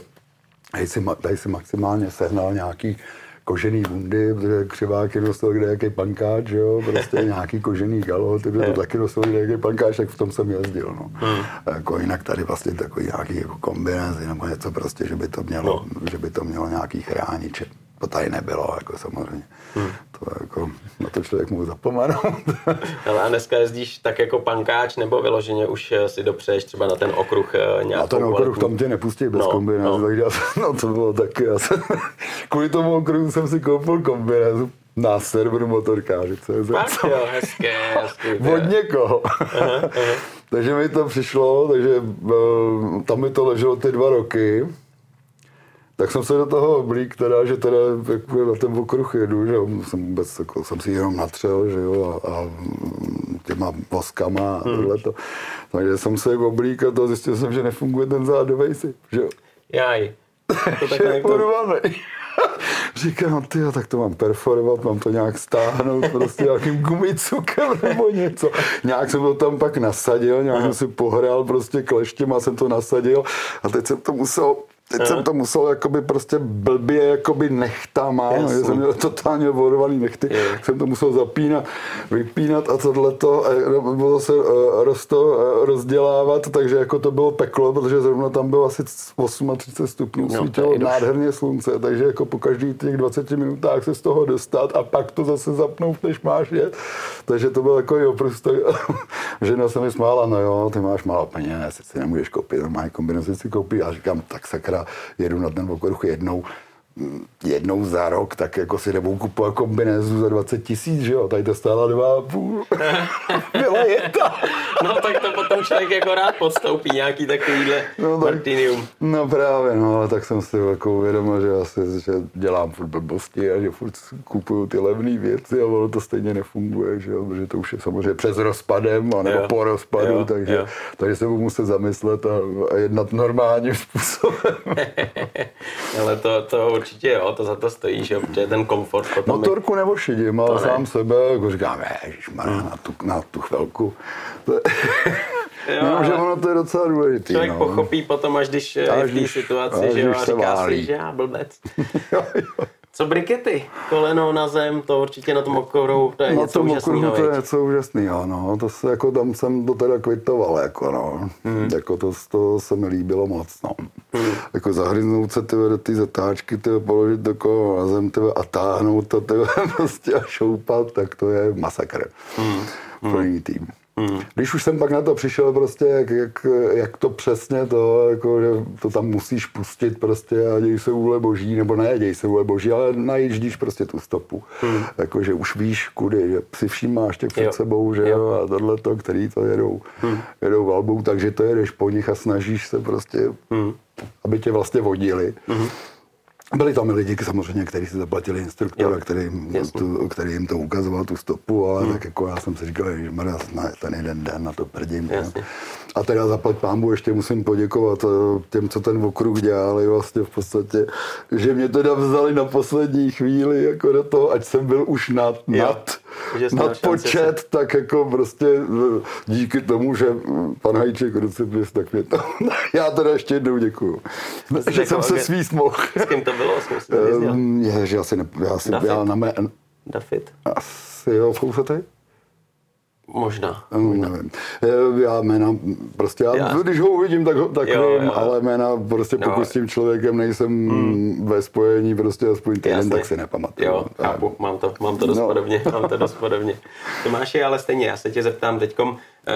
Tady si, tady si maximálně sehnal nějaký kožený bundy, protože křiváky nosil kde jaký pankáč, jo, prostě nějaký kožený galo, ty to taky nosil kde jaký pankáč, tak v tom jsem jezdil, no. Hmm. Jako jinak tady vlastně takový nějaký jako kombinézy nebo něco prostě, že by to mělo, no. že by to mělo nějaký chrániče. To tady nebylo, jako samozřejmě. Hmm. To jako, na to člověk může zapomenout. Ale a dneska jezdíš tak jako pankáč, nebo vyloženě už eh, si dopřeješ třeba na ten okruh eh, nějakou Na ten okruh tam tě nepustí bez no, kombinézu, no. takže já, no to bylo taky, já jsem, kvůli tomu okruhu jsem si koupil kombinézu na serveru motorkáři. Fakt jo, hezké, hezké. Od někoho. Aha, aha. takže mi to přišlo, takže eh, tam mi to leželo ty dva roky tak jsem se do toho oblík, teda, že teda jako na ten okruh jedu, že jsem vůbec, jako, jsem si jenom natřel, že jo, a, a těma voskama a hmm. tohleto. Takže jsem se oblík a to zjistil jsem, že nefunguje ten zádovej si, že jo. Jaj. To tak je. Říkám, ty, tak to mám perforovat, mám to nějak stáhnout prostě nějakým gumicukem nebo něco. Nějak jsem to tam pak nasadil, nějak jsem si pohrál prostě kleštěm a jsem to nasadil a teď jsem to musel Teď jsem to musel jakoby prostě blbě jakoby nechtama, no, že jsem měl totálně vodovaný nechty, yeah. jsem to musel zapínat, vypínat a tohleto, a bylo zase uh, roz to, uh, rozdělávat, takže jako to bylo peklo, protože zrovna tam bylo asi 38 stupňů, no, svítilo nádherně slunce, takže jako po každých těch 20 minutách se z toho dostat a pak to zase zapnout, než máš jet. Takže to bylo jako jo, prostě žena se mi smála, no jo, ty máš málo peněz, si nemůžeš koupit, normální kombinaci si koupí. A říkám, tak sakra, jedu na ten okruh jednou, jednou za rok, tak jako si nebou kupovat kombinézu za 20 tisíc, že jo, tady to stála dva a půl. Byla jeta. no tak to potom člověk jako rád podstoupí nějaký takovýhle no, tak, Martinium. No právě, no, tak jsem si jako uvědomil, že asi, že dělám furt blbosti a že furt kupuju ty levné věci a ono to stejně nefunguje, že jo, protože to už je samozřejmě přes rozpadem a nebo jo. po rozpadu, jo, takže, jo. takže se budu muset zamyslet a, a jednat normálním způsobem. Ale to, to určitě jo, to za to stojí, že protože ten komfort potom... Motorku nebo šidím, ale sám sebe, jako říkám, ježišmarja, na tu, na tu chvilku. Jo, no, že ono to je docela důležité. Člověk no. pochopí potom, až když je v té situaci, že jo, a říká válí. si, že já blbec. jo, jo. Co brikety? Koleno na zem, to určitě na tom okruhu, to je na něco tom úžasného. to je něco úžasného, no. To se, jako tam jsem to teda kvitoval, jako no. Hmm. Jako to, to se mi líbilo moc, no. Hmm. Jako zahryznout se tyve, do té zatáčky, tyve, položit do koleno na zem tyve, a táhnout to tyve, prostě a šoupat, tak to je masakr. Hmm. Pro jiný tým. Hmm. Když už jsem pak na to přišel, prostě, jak, jak, jak to přesně to, jako, že to tam musíš pustit prostě a děj se vůle boží, nebo ne, děj se vůle boží, ale najíždíš prostě tu stopu. Hmm. Jako, že už víš kudy, že si všímáš těch před jo. sebou, že jo, a tohle to, který to jedou, hmm. jedou valbou, takže to jedeš po nich a snažíš se prostě, hmm. aby tě vlastně vodili. Hmm. Byli tam i lidi, samozřejmě, kteří si zaplatili instruktora, který, tu, který jim to ukazoval, tu stopu, ale hmm. tak jako já jsem si říkal, že ten jeden den na to prdím. A teda zaplať pámbu ještě musím poděkovat eh, těm, co ten okruh dělali vlastně v podstatě, že mě teda vzali na poslední chvíli jako do toho, ať jsem byl už nad, nad, nad počet, se. tak jako prostě eh, díky tomu, že pan Hajček Rucipis, tak mě to, já teda ještě jednou děkuju, že jsem se svíst mohl. S kým to bylo? S kým jsi um, je, že asi ne, já si, já na mé... David? Asi jo, Fousatej? Možná. No, nevím. Já jména, prostě já, já. když ho uvidím, tak, tak jo, vím, jo. ale jména prostě pokud no. s tím člověkem nejsem hmm. ve spojení prostě aspoň týden, tak si nepamatuju. Jo, chápu, mám to, mám to dost no. podobně, mám to dost podobně. Tomáši, ale stejně, já se tě zeptám teďkom, eh,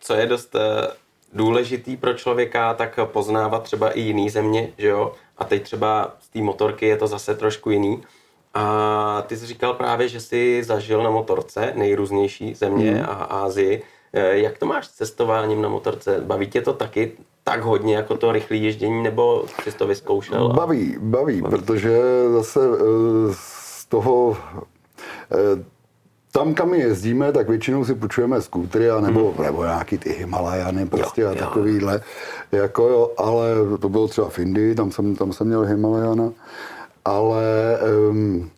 co je dost eh, důležitý pro člověka, tak poznávat třeba i jiný země, že jo? A teď třeba z té motorky je to zase trošku jiný. A ty jsi říkal právě, že jsi zažil na motorce nejrůznější země mm. a Ázii. Eh, jak to máš s cestováním na motorce? Baví tě to taky tak hodně jako to rychlé ježdění, nebo jsi to vyzkoušel? Baví, baví, baví, protože zase eh, z toho eh, tam, kam my jezdíme, tak většinou si půjčujeme skútry a nebo, mm. nebo nějaký ty Himalajany prostě jo, a takovýhle. Jako jo, ale to bylo třeba v Indii, tam jsem, tam jsem měl Himalajana ale um,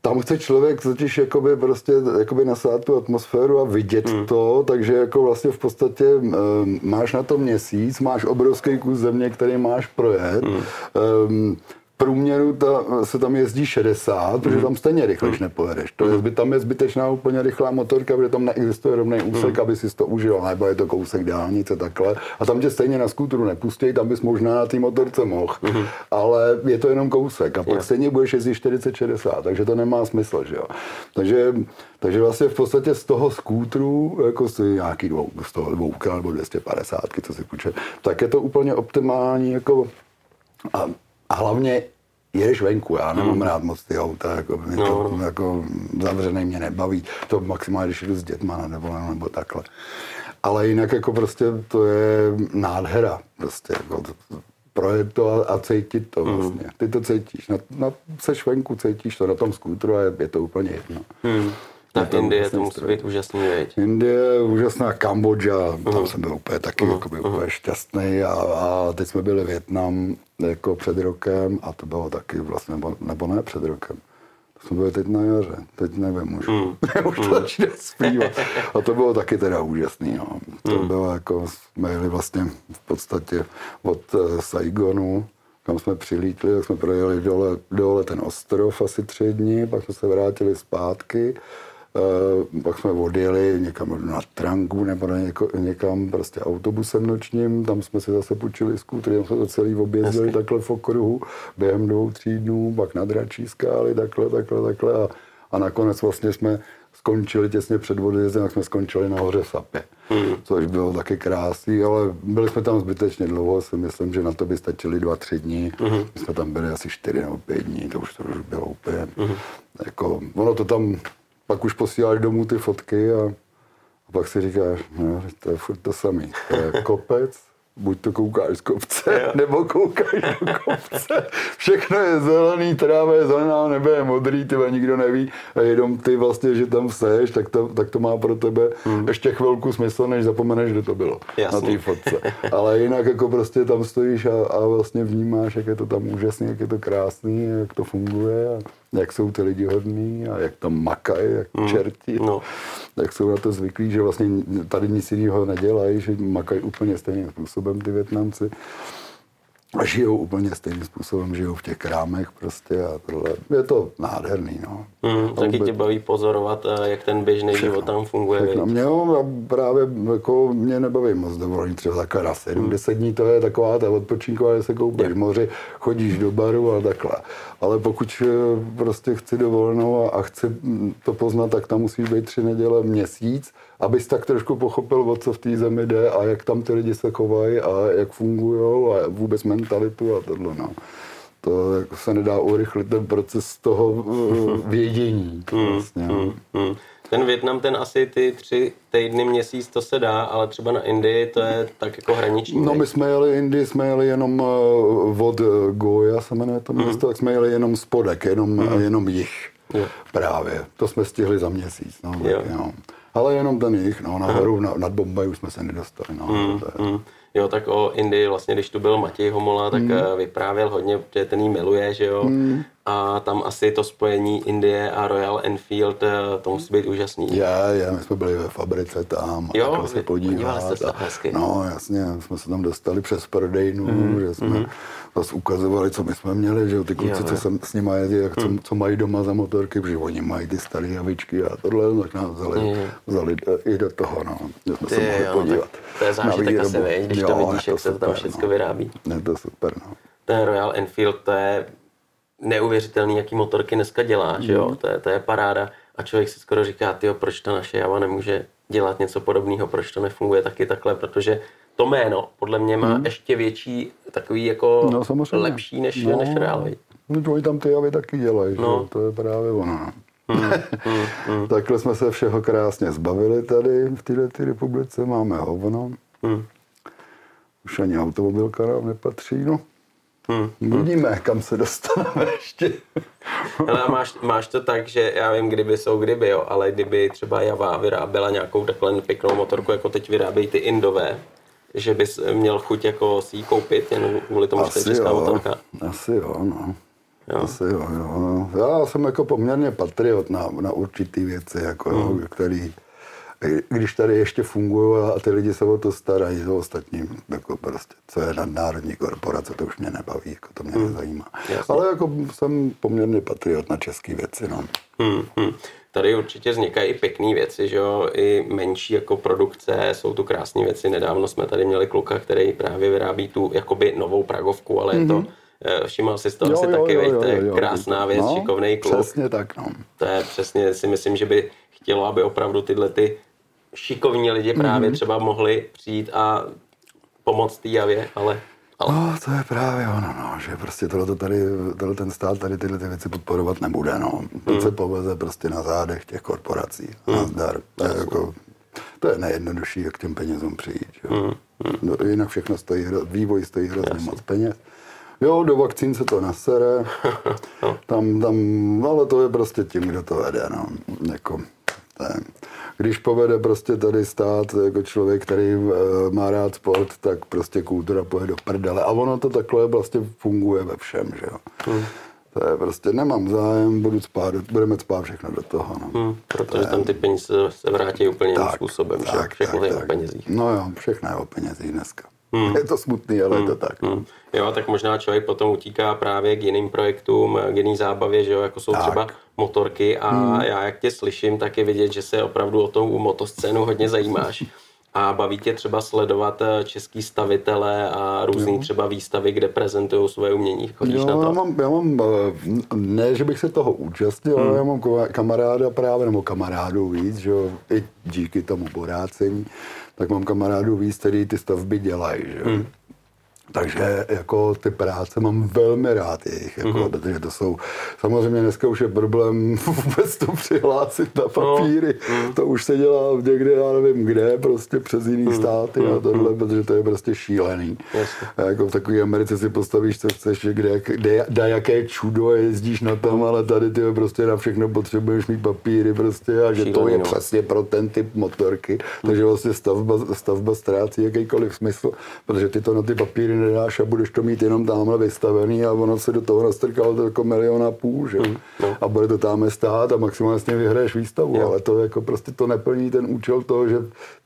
tam chce člověk totiž jakoby prostě jakoby nasát tu atmosféru a vidět hmm. to, takže jako vlastně v podstatě um, máš na to měsíc, máš obrovský kus země, který máš projet. Hmm. Um, průměru ta, se tam jezdí 60, protože mhm. tam stejně rychle mm. nepojedeš. To je, mhm. tam je zbytečná úplně rychlá motorka, protože tam neexistuje rovný úsek, mm. aby si to užil, nebo je to kousek dálnice takhle. A tam tě stejně na skútru nepustí, tam bys možná na té motorce mohl, mm. ale je to jenom kousek a pak yeah. stejně budeš jezdit 40-60, takže to nemá smysl, že jo. Takže, takže vlastně v podstatě z toho skútru, jako si nějaký dvou, z toho dvouka nebo 250, co si půjče, tak je to úplně optimální, jako a a hlavně jedeš venku, já nemám mm. rád moc ty auta, jako, mě no, to no. jako zavřený mě nebaví, to maximálně, když jdu s dětma nebo, nebo takhle. Ale jinak jako prostě to je nádhera, prostě jako projet to a, a cítit to mm. vlastně. Ty to cítíš, na, na, seš venku, cítíš to na tom skútru a je, je to úplně jedno. Mm. To Indie to musí být úžasný, věď. Indie úžasná, Kambodža, uh-huh. tam jsem byl úplně taky uh-huh. jakoby, uh-huh. úplně šťastný a, a teď jsme byli Větnam jako před rokem a to bylo taky vlastně, nebo, nebo ne před rokem. To jsme byli teď na jaře, teď nevím už. Mm. už to začíná zpívat. A to bylo taky teda úžasný. No. To mm. bylo jako, jsme jeli vlastně v podstatě od uh, Saigonu, kam jsme přilítli, tak jsme projeli dole, dole ten ostrov asi tři dny, pak jsme se vrátili zpátky pak jsme odjeli někam na Trangu nebo na něko, někam prostě autobusem nočním, tam jsme si zase půjčili skútry, tam jsme to celý objezdili Hezky. takhle v okruhu během dvou, tří dnů, pak na Dračí skály, takhle, takhle, takhle a, a nakonec vlastně jsme skončili těsně před odjezdem, tak jsme skončili na hoře Sapě, hmm. což bylo taky krásný, ale byli jsme tam zbytečně dlouho, si myslím, že na to by stačili dva, tři dny. Hmm. My jsme tam byli asi čtyři nebo pět dní, to už to už bylo úplně, hmm. jako, ono to tam pak už posíláš domů ty fotky a, a pak si říkáš, no, to je furt to samý. To je kopec, buď to koukáš z kopce, jo. nebo koukáš do kopce. Všechno je zelený, tráva je zelená, nebe je modrý, ty nikdo neví. A jenom ty vlastně, že tam seš, tak to, tak to má pro tebe hmm. ještě chvilku smysl, než zapomeneš, kde to bylo Jasný. na té fotce. Ale jinak jako prostě tam stojíš a, a vlastně vnímáš, jak je to tam úžasný, jak je to krásný, jak to funguje. A jak jsou ty lidi hodní a jak tam makají, jak mm. čerti. No. Jak jsou na to zvyklí, že vlastně tady nic jiného nedělají, že makají úplně stejným způsobem ty Větnamci a žijou úplně stejným způsobem, žijou v těch krámech prostě a tohle. Je to nádherný, no. Mm, taky tě baví pozorovat, eh, jak ten běžný všechno, život tam funguje. Všechno. Mě jo, právě jako mě nebaví moc dovolení, třeba takhle na 7, mm. 10 dní to je taková ta odpočinková, že se koupíš v moři, chodíš do baru a takhle. Ale pokud eh, prostě chci dovolenou a chci to poznat, tak tam musí být tři neděle měsíc, abys tak trošku pochopil, o co v té zemi jde a jak tam ty lidi se chovají a jak fungují a vůbec mentalitu a tohle. No. To jako se nedá urychlit ten proces toho eh, vědění. Hmm, vlastně. Mm, mm. Ten Větnam, ten asi ty tři týdny, měsíc, to se dá, ale třeba na Indii to je tak jako hraniční. No my jsme jeli Indii, jsme jeli jenom eh, od Goja, se jmenuje to město, mm. tak jsme jeli jenom spodek, jenom, mm. jenom jich. Jo. Právě. To jsme stihli za měsíc. No, jo. Tak, jo. Ale jenom ten jich, no, nahoru, na, nad Bombaj už jsme se nedostali. No, mm, to je... mm. Jo, tak o Indii vlastně, když tu byl Matěj Homola, tak mm. vyprávěl hodně, že ten jí miluje, že jo. Mm. A tam asi to spojení Indie a Royal Enfield, eh, to musí být úžasný. Já, já, my jsme byli ve fabrice tam jo, a se podívat. Jste a, no, jasně, jsme se tam dostali přes prodejnu, mm. že jsme mm zase ukazovali, co my jsme měli, že ty kluci, jo, co jsem s nimi jezdí, jak co, hmm. co, mají doma za motorky, protože oni mají ty staré javičky a tohle, tak nás vzali, vzali i do toho, no, že jsme ty, se mohli jo, podívat. To je zážitek asi, vej, když jo, to vidíš, jak se to tam všechno no. vyrábí. Je to super, no. Ten Royal Enfield, to je neuvěřitelný, jaký motorky dneska dělá, mm. že jo, hmm. to je, to je paráda. A člověk si skoro říká, tyjo, proč ta naše Java nemůže dělat něco podobného, proč to nefunguje taky takhle, protože to jméno podle mě má hmm. ještě větší, takový jako no, lepší než, no, než Real. No, oni tam ty javy taky dělají, no. to je právě ono. Hmm, hmm, hmm. Takhle jsme se všeho krásně zbavili tady v této republice, máme hovno. Hmm. Už ani automobilka nám nepatří, no. Hmm. Vidíme, kam se dostaneme ještě. Ale máš, máš to tak, že já vím, kdyby jsou kdyby, jo, ale kdyby třeba Java vyráběla nějakou takhle pěknou motorku, jako teď vyrábějí ty Indové, že bys měl chuť jako si ji koupit, jen kvůli tomu, že to je česká motorka? Asi jo, no. Jo. Asi jo, jo, no. Já jsem jako poměrně patriot na, na určitý věci, jako, mm. jo, který, když tady ještě fungují a ty lidi se o to starají, to ostatní, jako prostě, co je nadnárodní korporace, to už mě nebaví, jako to mě mm. nezajímá. Jasně. Ale jako jsem poměrně patriot na české věci, no. Mm, mm tady určitě vznikají i pěkné věci, že jo, i menší jako produkce, jsou tu krásné věci. Nedávno jsme tady měli kluka, který právě vyrábí tu jakoby novou pragovku, ale mm-hmm. je to mhm. eh, Všiml jsi to jo, asi jo, taky, jo, jo, to je krásná věc, no, šikovný kluk. Přesně tak, no. To je přesně, si myslím, že by chtělo, aby opravdu tyhle ty šikovní lidi právě mm-hmm. třeba mohli přijít a pomoct té javě, ale. No, to je právě ono, no, že prostě tohle tady, tohle ten stát tady tyhle ty věci podporovat nebude, no. To hmm. se poveze prostě na zádech těch korporací. Hmm. Nazdar. To je, jako, to je nejjednodušší, jak k těm penězům přijít. Jo. Hmm. No, jinak všechno stojí, vývoj stojí hrozně moc peněz. Jo, do vakcín se to nasere, no. tam, tam, ale to je prostě tím, kdo to vede, no. Jako, to je, když povede prostě tady stát jako člověk, který eh, má rád sport, tak prostě kultura pojede do prdele. A ono to takhle vlastně funguje ve všem, že jo. Hmm. To je prostě, nemám zájem, budu spát, budeme spát všechno do toho. No. Hmm, protože je, tam ty peníze se vrátí úplně jiným způsobem, tak, že všechno tak, je tak. o penězích. No jo, všechno je o penězích dneska. Hmm. Je to smutný, ale hmm. je to tak. No. Hmm. Jo, tak možná člověk potom utíká právě k jiným projektům, k jiný zábavě, že jo, jako jsou tak. třeba motorky a hmm. já jak tě slyším, tak je vidět, že se opravdu o tou motoscénu hodně zajímáš. A baví tě třeba sledovat eh, český stavitele a různý jo. třeba výstavy, kde prezentují svoje umění. Chodíš jo, na to? Já mám, já mám, eh, ne, že bych se toho účastnil, hmm. ale já mám kamaráda právě, nebo kamarádů víc, že jo, i díky tomu borácení, tak mám kamarádů víc, který ty stavby dělají, že. Hmm Takže jako ty práce mám velmi rád jejich, jako, mm-hmm. protože to jsou, samozřejmě dneska už je problém vůbec to přihlásit na papíry, no. mm. to už se dělá někde, já nevím kde, prostě přes jiný mm. státy mm. a tohle, mm. protože to je prostě šílený. A jako v takové Americe si postavíš, co chceš, kde, kde, da jaké čudo jezdíš na tom, ale tady ty prostě na všechno potřebuješ mít papíry prostě a že Šílený, to je no. přesně pro ten typ motorky, mm. takže vlastně stavba, stavba ztrácí jakýkoliv smysl, protože ty to na ty papíry nedáš a budeš to mít jenom tamhle vystavený a ono se do toho nastrkalo to jako milion a půl, že? Mm, no. A bude to tam stát a maximálně vyhraješ výstavu, jo. ale to jako prostě to neplní ten účel toho, že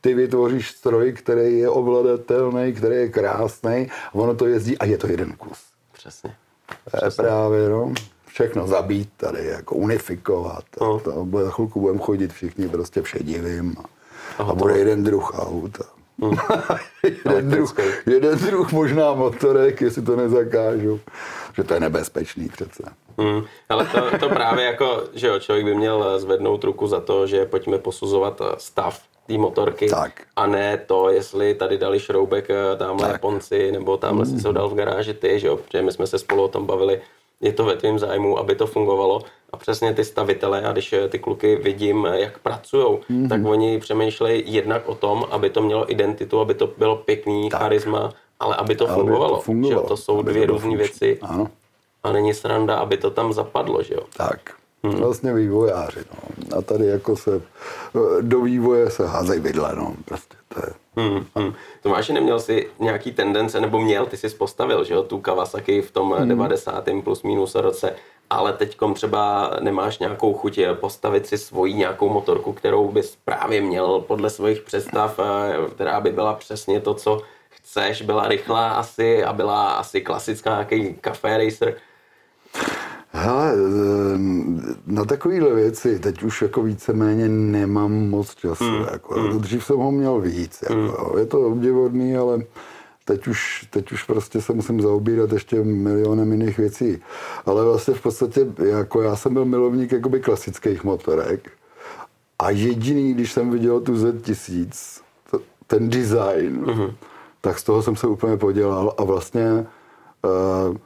ty vytvoříš stroj, který je ovladatelný, který je krásný a ono to jezdí a je to jeden kus. Přesně. Přesně. právě, no všechno zabít tady, jako unifikovat. No. To, bude za chvilku budeme chodit všichni prostě všedivým a, a bude jeden druh aut. A Hmm. jeden, druh, jeden druh možná motorek, jestli to nezakážu. Že to je nebezpečný přece. Hmm. Ale to, to právě jako, že jo, člověk by měl zvednout ruku za to, že pojďme posuzovat stav té motorky tak. a ne to, jestli tady dali šroubek eh, tamhle tak. Japonci nebo tamhle hmm. si co dal v garáži ty, že jo, protože my jsme se spolu o tom bavili, je to ve tvém zájmu, aby to fungovalo a přesně ty stavitele, a když ty kluky vidím, jak pracují, mm-hmm. tak oni přemýšlejí jednak o tom, aby to mělo identitu, aby to bylo pěkný, tak. charisma, ale aby to ale fungovalo. Aby to, fungovalo. Že to jsou aby dvě různé věci. Ano. A není sranda, aby to tam zapadlo, že jo? Tak. Hmm. Vlastně vývojáři. No. A tady jako se do vývoje se házejí vidle. No. Prostě to je... Hmm, hmm. Tomáši, neměl jsi nějaký tendence, nebo měl, ty jsi postavil, že jo, tu Kawasaki v tom hmm. 90. plus minus roce ale teď třeba nemáš nějakou chuť postavit si svoji nějakou motorku, kterou bys právě měl podle svých představ, eh, která by byla přesně to, co chceš, byla rychlá asi a byla asi klasická nějaký café racer. Hele, eh, na takovéhle věci teď už jako víceméně nemám moc času. Hmm. Jako, hmm. Dřív jsem ho měl víc. Jako, hmm. Je to obdivodný, ale teď už, teď už prostě se musím zaobírat ještě milionem jiných věcí. Ale vlastně v podstatě, jako já jsem byl milovník jakoby klasických motorek a jediný, když jsem viděl tu Z1000, ten design, uh-huh. tak z toho jsem se úplně podělal a vlastně uh,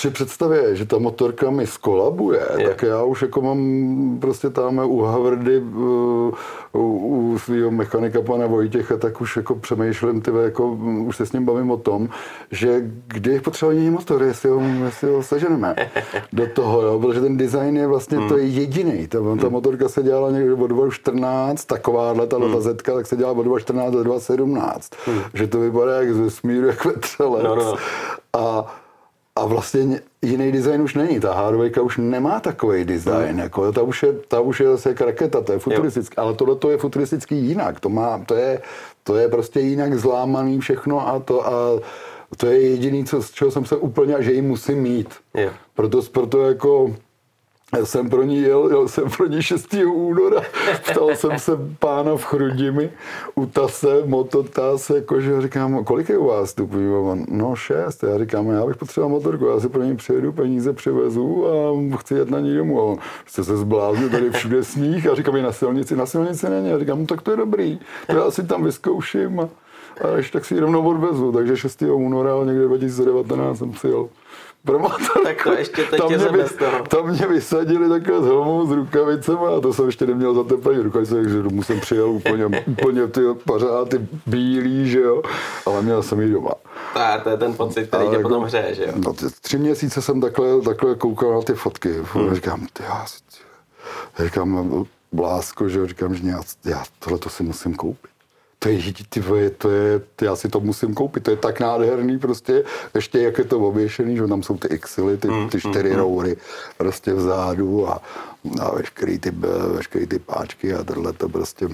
při představě, že ta motorka mi skolabuje, je. tak já už jako mám prostě tam u Havrdy, u, u svého mechanika pana Vojtěcha, tak už jako přemýšlím, tyve, jako už se s ním bavím o tom, že kdy potřeba jiný motor, jestli ho, jestli ho seženeme do toho, jo, protože ten design je vlastně, hmm. to je jediný. Ta, ta hmm. motorka se dělala někdy od 2.14, takováhle ta hmm. zetka, tak se dělala od 2.14 do 2.17. Hmm. Že to vypadá jak ze smíru, jak vetřelec. No, no. A a vlastně jiný design už není. Ta hardware už nemá takový design. Mm. Jako, ta, už je, ta už je zase jak raketa, to je futuristický. Jo. Ale tohle to je futuristický jinak. To, má, to, je, to je prostě jinak zlámaný všechno a to, a to je jediný, co, z čeho jsem se úplně, že ji musím mít. Jo. Proto, proto jako jsem pro ní jel, jel jsem pro ní 6. února, ptal jsem se pána v Chrudimi u Tase, mototas, jakože říkám, kolik je u vás tu no šest, já říkám, já bych potřeboval motorku, já si pro ní přijedu, peníze přivezu a chci jet na ní domů. A on, jste se zbláznil, tady všude sníh a říkám, je na silnici, na silnici není. A říkám, no tak to je dobrý, to já si tam vyzkouším a, a ještě tak si ji rovnou odvezu. Takže 6. února někde 2019 jsem si jel promotor. Tak to ještě teď tam, mě, vy, tam mě vysadili takhle s helmou s rukavicema a to jsem ještě neměl za teplý rukavice, takže domů jsem přijel úplně, úplně ty pařáty bílý, že jo, ale měl jsem ji doma. Tak, to je ten pocit, který tě jako, potom hřeje, že jo. No, ty, tři měsíce jsem takhle, takhle koukal na ty fotky. Hmm. Říkám, ty já, říkám, Blásko, že říkám, že já, já tohle to si musím koupit to je, ty, to je, ty, já si to musím koupit, to je tak nádherný prostě, ještě jak je to oběšený, že tam jsou ty xily, ty, mm, ty mm, čtyři mm, roury prostě vzadu a, a veškerý, ty, veškerý ty páčky a tohle to prostě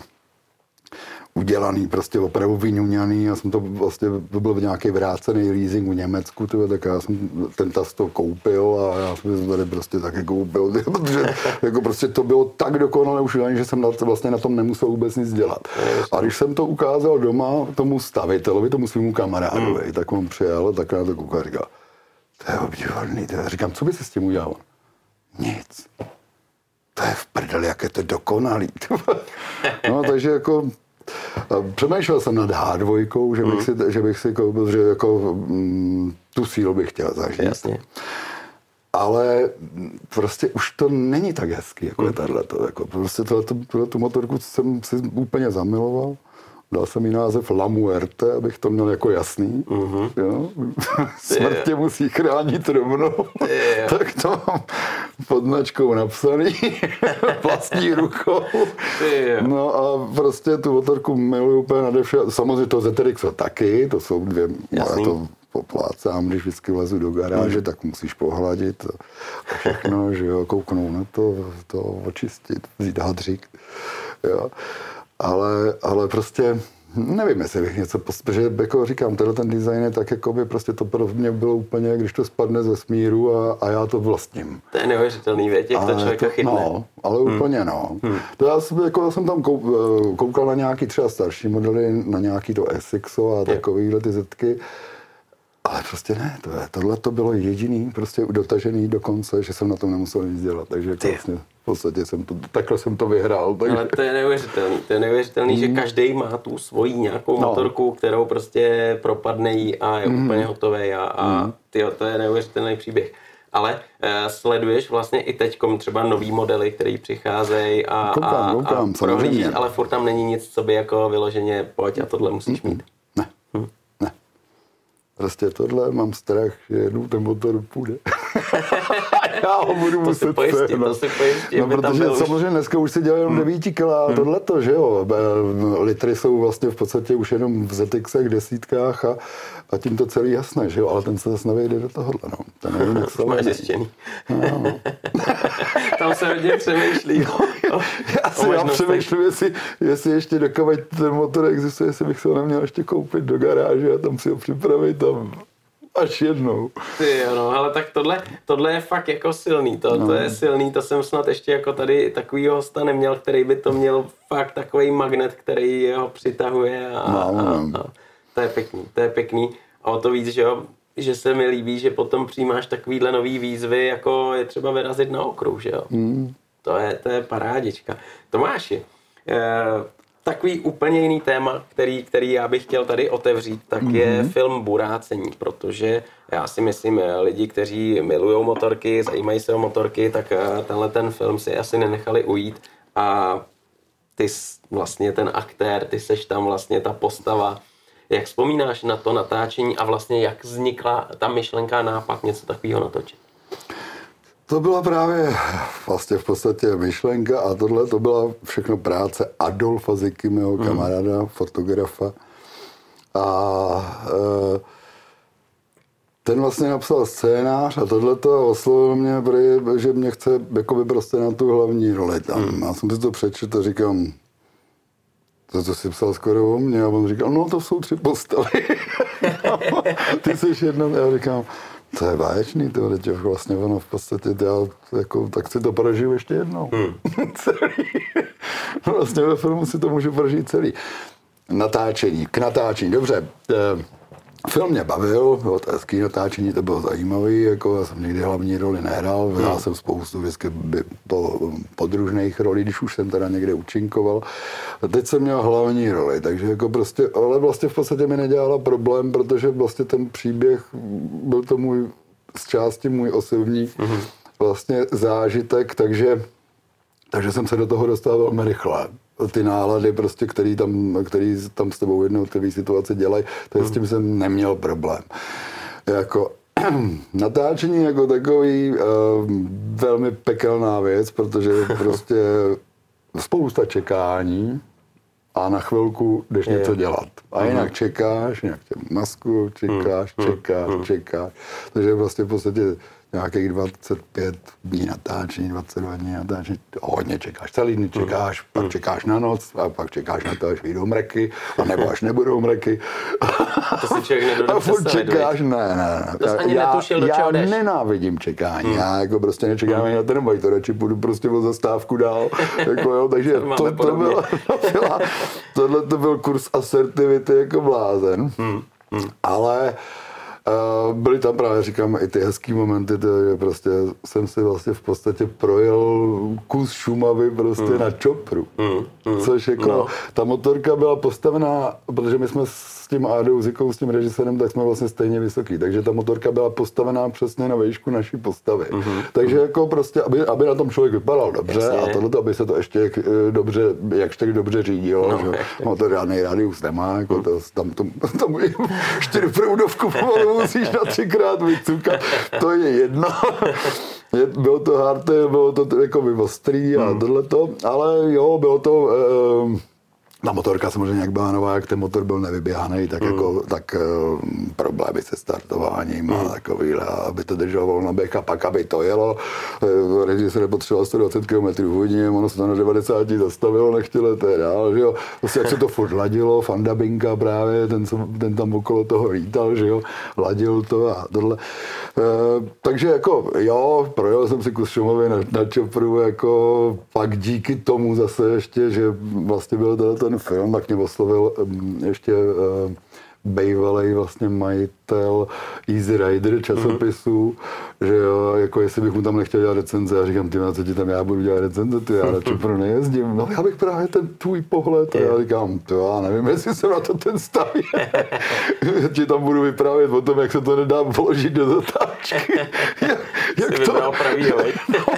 udělaný, prostě opravdu vyňuňaný. Já jsem to vlastně, to byl nějaký vrácený leasing v Německu, tyhle, tak já jsem ten tas to koupil a já jsem to tady prostě taky koupil, tyhle, protože jako prostě to bylo tak dokonale už že jsem na, vlastně na tom nemusel vůbec nic dělat. A když jsem to ukázal doma tomu stavitelovi, tomu svýmu kamarádovi, hmm. tak on přijel, tak na to koukal a říkal, to je je. říkám, co by se s tím udělal? Nic. To je v prdeli, jak je to dokonalý. no, takže jako Přemýšlel jsem nad H2, že bych, si, že bych si koupil, že jako mm, tu sílu bych chtěl zažít. Jasně. Ale prostě už to není tak hezký, jako je tahle. Jako prostě tuhle tu motorku jsem si úplně zamiloval. Dal jsem jí název La Muerte, abych to měl jako jasný. Mm-hmm. Jo? Smrt tě musí chránit rovnou. tak to mám pod značkou napsaný vlastní rukou. no a prostě tu motorku miluju úplně nade vše. Samozřejmě to ZRX taky, to jsou dvě, ale to poplácám, když vždycky lezu do garáže, mm. tak musíš pohladit a všechno, že jo, kouknout na to, to očistit, vzít hadřík. Jo ale, ale prostě nevím, jestli bych něco, protože jako říkám, tenhle ten design je tak, jako by prostě to pro mě bylo úplně, když to spadne ze smíru a, a já to vlastním. To je neuvěřitelný věc, jak to člověka chytne. No, ale hmm. úplně no. Hmm. To já jsem, jako, já jsem tam koukal na nějaký třeba starší modely, na nějaký to Essexo a takovýhle ty zetky. Ale prostě ne, to je, tohle to bylo jediný, prostě dotažený do konce, že jsem na tom nemusel nic dělat, takže jako vlastně v podstatě jsem to, takhle jsem to vyhrál. Takže... Ale to je neuvěřitelný, to je neuvěřitelný, mm. že každý má tu svoji nějakou no. motorku, kterou prostě propadne jí a je mm. úplně hotový a, a mm. tyjo, to je neuvěřitelný příběh. Ale uh, sleduješ vlastně i teď třeba nový modely, které přicházejí a, koukám, koukám, a prohlížíš, ale furt tam není nic, co by jako vyloženě pojď a tohle musíš mít. Prostě tohle mám strach, že jednou ten motor půjde. já ho budu to muset si pojistím, to si pojistím, no, protože samozřejmě dneska už se dělá jenom 9 kg a hmm. tohle to, že jo. Litry jsou vlastně v podstatě už jenom v ZXech, desítkách a, a tím to celý jasné, že jo. Ale ten se zase nevejde do tohohle, no. Ten nevím, jak se Máš zjištěný. No. Tam se hodně přemýšlí. O, já si já přemýšlím, jestli, jestli ještě dokovat ten motor existuje, jestli bych se ho neměl ještě koupit do garáže a tam si ho připravit tam až jednou. Ty jo, no, ale tak tohle, tohle je fakt jako silný, to, no. to je silný, to jsem snad ještě jako tady takový hosta neměl, který by to měl fakt takový magnet, který ho přitahuje a, no, a, a to je pěkný, to je pěkný a o to víc, že jo, že se mi líbí, že potom přijímáš takovýhle nový výzvy, jako je třeba vyrazit na okruh, že jo. Mm. To je, to je parádička. Tomáši, eh, takový úplně jiný téma, který, který já bych chtěl tady otevřít, tak mm-hmm. je mhm. film Burácení, protože já si myslím, eh, lidi, kteří milují motorky, zajímají se o motorky, tak eh, tenhle ten film si asi nenechali ujít a ty vlastně ten aktér, ty seš tam vlastně ta postava. Jak vzpomínáš na to natáčení a vlastně jak vznikla ta myšlenka nápad něco takového natočit? To byla právě vlastně v podstatě myšlenka a tohle to byla všechno práce Adolfa Ziky, mého mm. kamaráda, fotografa. A e, ten vlastně napsal scénář a tohle to oslovil mě, že mě chce jakoby prostě na tu hlavní roli tam. Mm. Já jsem si to přečetl a říkám, to, to si psal skoro o mně a on říkal, no to jsou tři postavy. Ty jsi jedna, já říkám, to je báječný, to tě vlastně ono v podstatě, já jako, tak si to prožiju ještě jednou. Hmm. celý. vlastně ve filmu si to můžu prožít celý. Natáčení, k natáčení, dobře. Film mě bavil, bylo to hezký natáčení, to bylo zajímavý, jako já jsem někdy hlavní roli nehrál, hrál hmm. jsem spoustu vždycky po, podružných rolí, když už jsem teda někde učinkoval. A teď jsem měl hlavní roli, takže jako prostě, ale vlastně v podstatě mi nedělala problém, protože vlastně ten příběh byl to můj, z části můj osobní hmm. vlastně zážitek, takže, takže jsem se do toho dostal velmi rychle ty nálady, prostě, který, tam, který tam s tebou jednotlivé situace dělají, to hmm. s tím jsem neměl problém. Jako, natáčení jako takový uh, velmi pekelná věc, protože prostě spousta čekání a na chvilku jdeš je. něco dělat. A jinak hmm. čekáš, jinak tě masku čekáš, hmm. čekáš, čekáš. Takže vlastně v podstatě nějakých 25 dní natáčení, 22 dní natáčení, hodně čekáš, celý dny čekáš, mm. pak čekáš na noc a pak čekáš na to, až vyjdou mreky, a nebo až nebudou mreky. To si člověk nebude A furt čekáš, ne, ne, ne. To ani já, netušil, do já jdeš. nenávidím čekání, mm. já jako prostě nečekám ani na ten boj, to radši půjdu prostě o zastávku dál, jako jo, takže to, to, to, bylo, to byla, tohle to byl kurz asertivity jako blázen, mm. Mm. ale A byly tam právě, říkám, i ty hezký momenty, to je prostě jsem si vlastně v podstatě projel kus Šumavy prostě mm. na čopru. Mm. Mm. Což jako, no. ta motorka byla postavená, protože my jsme s tím Ádou Zikou, s tím režisérem, tak jsme vlastně stejně vysoký. Takže ta motorka byla postavená přesně na výšku naší postavy. Mm-hmm. Takže jako prostě, aby, aby na tom člověk vypadal dobře Jasně. a tohle, aby se to ještě jak, eh, dobře, jakž tak dobře řídilo, no, že motor žádný radius nemá, jako to, tam, tam, tam čtyřproudovku pomalu musíš na třikrát vycukat, to je jedno. Je, bylo to hardtail, bylo to jako ostrý a hmm. tohleto, ale jo, bylo to... Eh, ta motorka samozřejmě jak byla nová, jak ten motor byl nevyběhaný, tak, mm. jako, tak uh, problémy se startováním mm. a hmm. takovýhle, aby to drželo na běh a pak, aby to jelo. Uh, se nepotřeboval 120 km hodině, ono se to na 90 zastavilo, nechtělo to je dál, že jo. Prostě jak se to furt ladilo, Fandabinka právě, ten, ten tam okolo toho lítal, že jo, ladil to a tohle. Uh, takže jako jo, projel jsem si kus Šumovy na, na Čopru, jako pak díky tomu zase ještě, že vlastně byl ten film, tak mě oslovil ještě eh, bývalý vlastně majitel Easy Rider časopisu, mm-hmm. že jo, jako jestli bych mu tam nechtěl dělat recenze, a říkám, ty co ti tam já budu dělat recenze, ty já radši pro nejezdím, no já bych právě ten tvůj pohled, a já říkám, to já nevím, jestli jsem na to ten staví, ti tam budu vyprávět o tom, jak se to nedá položit do jak, jak to, pravý, no,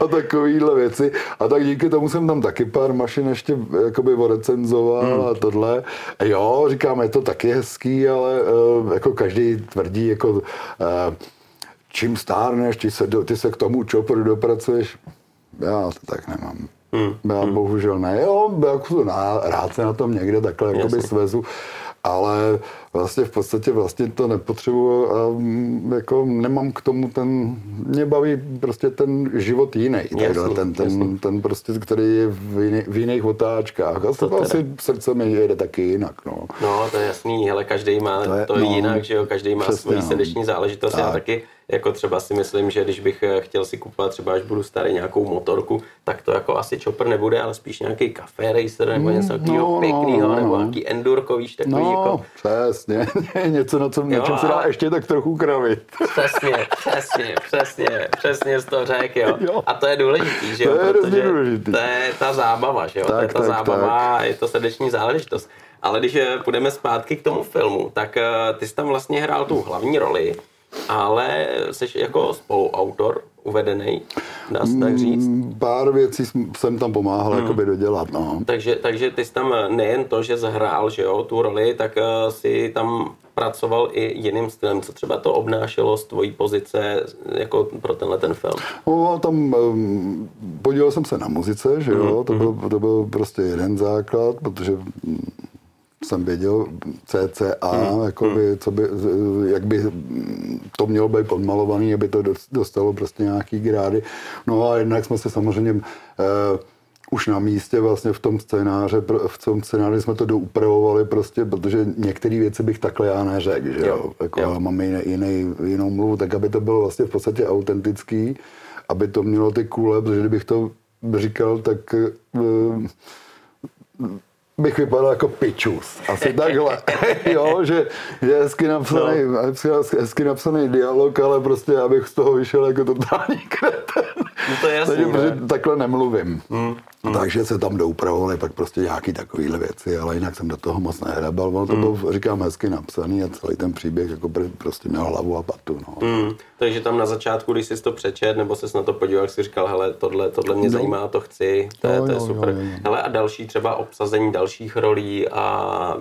a takovýhle věci. A tak díky tomu jsem tam taky pár mašin ještě jakoby orecenzoval hmm. a tohle. Jo, říkám, je to taky hezký, ale uh, jako každý tvrdí, jako uh, čím stárneš, ty se, do, ty se k tomu čopru dopracuješ. Já to tak nemám. Hmm. Já hmm. bohužel ne. Jo, jako, na, rád se na tom někde takhle jakoby svezu ale vlastně v podstatě vlastně to nepotřebuji a mm, jako nemám k tomu ten, mě baví prostě ten život jiný, jasný, ten, ten, ten prostě, který je v, jiný, v jiných otáčkách. A to asi srdce mi jede taky jinak, no. No, to je jasný, ale každý má to, je, to no, jinak, že jo, každý má svoji no. srdeční záležitost, tak. já taky jako třeba si myslím, že když bych eh, chtěl si kupovat třeba, až budu starý nějakou motorku, tak to jako asi chopper nebude, ale spíš nějaký café racer nebo něco mm, takového no, pěkného, no, nebo no. nějaký endurko, víš, takový no, jako... přesně, něco, na, co, jo, na čem se dá ještě tak trochu kravit. Přesně, přesně, přesně, přesně z toho řek, jo. jo. A to je důležitý, že jo, to je protože důležitý. to je ta zábava, že jo, tak, to je ta tak, zábava, tak. je to srdeční záležitost. Ale když eh, půjdeme zpátky k tomu filmu, tak eh, ty jsi tam vlastně hrál tu hlavní roli, ale jsi jako spoluautor uvedený, dá se tak říct? Mm, pár věcí jsem tam pomáhal hmm. jakoby dodělat, no. Takže, takže ty jsi tam nejen to, že zhrál, že jo, tu roli, tak uh, si tam pracoval i jiným stylem. Co třeba to obnášelo z tvojí pozice jako pro tenhle ten film? No, tam um, podíval jsem se na muzice, že jo, mm, to, byl, to byl prostě jeden základ, protože jsem věděl CCA, hmm. jakoby, hmm. co by, jak by to mělo být podmalovaný, aby to dostalo prostě nějaký grády. No a jednak jsme se samozřejmě uh, už na místě vlastně v tom scénáře, v tom scénáři jsme to doupravovali prostě, protože některé věci bych takhle já neřekl, že jo. Jako jo. mám jiný, jiný, jinou mluvu, tak aby to bylo vlastně v podstatě autentický, aby to mělo ty kůle, protože kdybych to říkal, tak uh, bych vypadal jako pičus. Asi takhle. jo, že je hezky napsaný, no. hezky napsaný dialog, ale prostě abych z toho vyšel jako totální kreten. No to je jasný, Takže, protože takhle nemluvím. Mm. Hmm. Takže se tam doupravovaly pak prostě nějaký takovýhle věci, ale jinak jsem do toho moc nehrabal. Ono to hmm. bylo, říkám, hezky napsaný a celý ten příběh jako prostě měl hlavu a patu. No. Hmm. Takže tam na začátku, když jsi to přečet, nebo jsi na to podíval, jak jsi říkal, hele, tohle, tohle mě no. zajímá, to chci, to, je, to je super. Jo, jo, jo. Hele, a další třeba obsazení dalších rolí a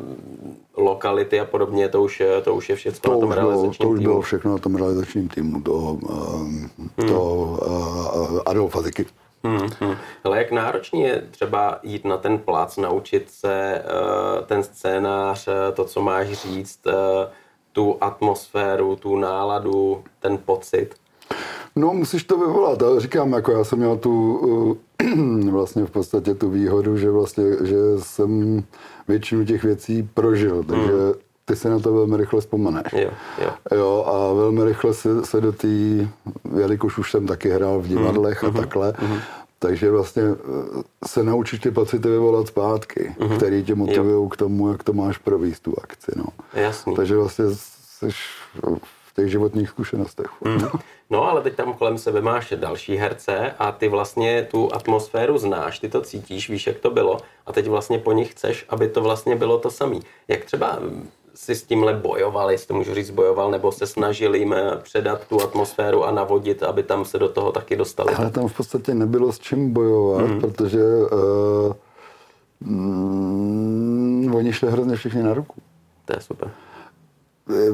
lokality a podobně, to už, to už je všechno to na tom realizačním To už bylo všechno na tom realizačním týmu, to, um, to uh, Adolfa Ziky. Hmm, hmm. Ale jak náročný je třeba jít na ten plac, naučit se uh, ten scénář, eh, to, co máš říct, uh, tu atmosféru, tu náladu, ten pocit? No, musíš to vyvolat. Já říkám, jako já jsem měl tu uh, vlastně v podstatě tu výhodu, že vlastně, že jsem většinu těch věcí prožil, takže hmm. ty se na to velmi rychle vzpomeneš. Jo, jo. jo a velmi rychle se, se do té, jelikož už jsem taky hrál v divadlech mm, a mm, takhle, mm. takže vlastně eh, se naučíš ty pocity vyvolat zpátky, mm, který tě motivují k tomu, jak to máš províst tu akci. No. Jasný. Takže vlastně v těch životních zkušenostech. Mm. No, ale teď tam kolem sebe máš další herce a ty vlastně tu atmosféru znáš, ty to cítíš, víš, jak to bylo a teď vlastně po nich chceš, aby to vlastně bylo to samé. Jak třeba si s tímhle bojoval, jestli to můžu říct bojoval, nebo se snažili jim eh, předat tu atmosféru a navodit, aby tam se do toho taky dostali? Ale tam v podstatě nebylo s čím bojovat, mm. protože uh, mm, oni šli hrozně všichni na ruku. To je super.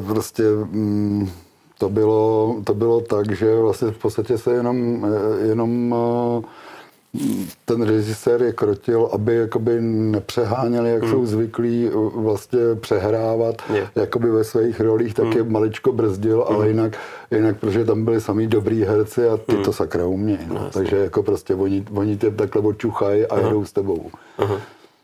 Prostě mm, to bylo, to bylo tak, že vlastně v podstatě se jenom, eh, jenom uh, ten režisér je krotil, aby jakoby nepřeháněli, jak hmm. jsou zvyklí vlastně přehrávat je. jakoby ve svých rolích, tak hmm. je maličko brzdil, hmm. ale jinak, jinak, protože tam byli samý dobrý herci a ty hmm. to sakra umějí. No. No, Takže jako prostě oni, oni tě takhle odčuchají a jedou s tebou. Aha.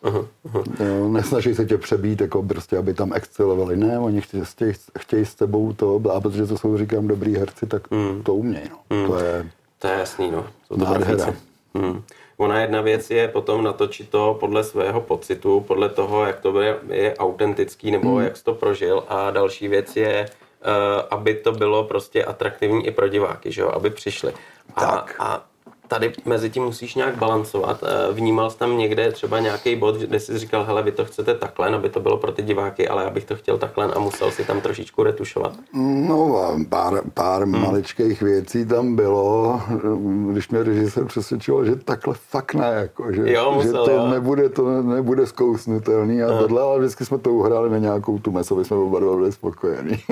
Aha, aha. Jo, nesnaží se tě přebít, jako prostě, aby tam excelovali. Ne, oni chtějí, chtějí, chtějí s tebou to, a protože to jsou, říkám, dobrý herci, tak mm. to umějí. No. Mm. To je, to je jasný, no. Jsou to nádhera. Hmm. Ona jedna věc je potom natočit to podle svého pocitu, podle toho, jak to je, je autentický nebo hmm. jak jsi to prožil. A další věc je, uh, aby to bylo prostě atraktivní i pro diváky, že jo? aby přišli. A, tak. a tady mezi tím musíš nějak balancovat. Eh, vnímal jsi tam někde třeba nějaký bod, kde jsi říkal, hele, vy to chcete takhle, aby to bylo pro ty diváky, ale abych to chtěl takhle a musel si tam trošičku retušovat? No, pár, pár hmm. maličkých věcí tam bylo, když mě režisér přesvědčil, že takhle fakt ne, jako, že, jo, musel, že to, jo. Nebude, to nebude zkousnutelný a tohle, ale vždycky jsme to uhráli na nějakou tu meso, aby jsme oba dva byli spokojení.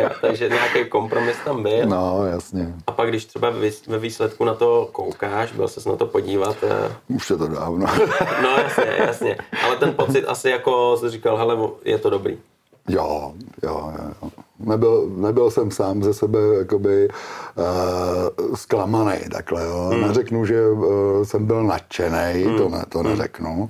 jo, takže nějaký kompromis tam byl. No, jasně. A pak, když třeba ve výsledku na to to koukáš, byl se na to podívat? Eh? Už je to dávno. no jasně, jasně. Ale ten pocit asi jako jsi říkal, hele, je to dobrý. Jo, jo, jo. Nebyl, nebyl jsem sám ze sebe jakoby uh, zklamaný takhle, jo. Hmm. Neřeknu, že uh, jsem byl nadšený, hmm. to, ne, to hmm. neřeknu,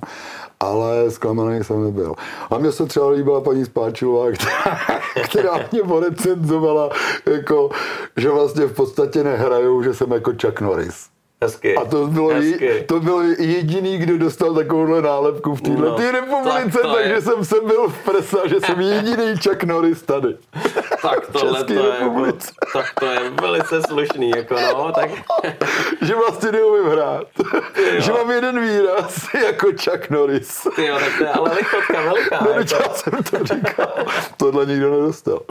ale zklamaný jsem nebyl. A mně se třeba líbila paní Spáčilová, která, která mě porecenzovala, jako, že vlastně v podstatě nehrajou, že jsem jako Chuck Norris. Hezky. A to bylo, je, to byl jediný, kdo dostal takovouhle nálepku v této no, republice, tak takže je. jsem se byl v presa, že jsem jediný Chuck Norris tady. Tak tohle to je, jako, tak to je velice slušný, jako no, tak... že vlastně neumím hrát. že mám jeden výraz, jako Chuck Norris. Ty jo, tak to je ale lichotka velká. No, jako. já jsem to říkal. tohle nikdo nedostal.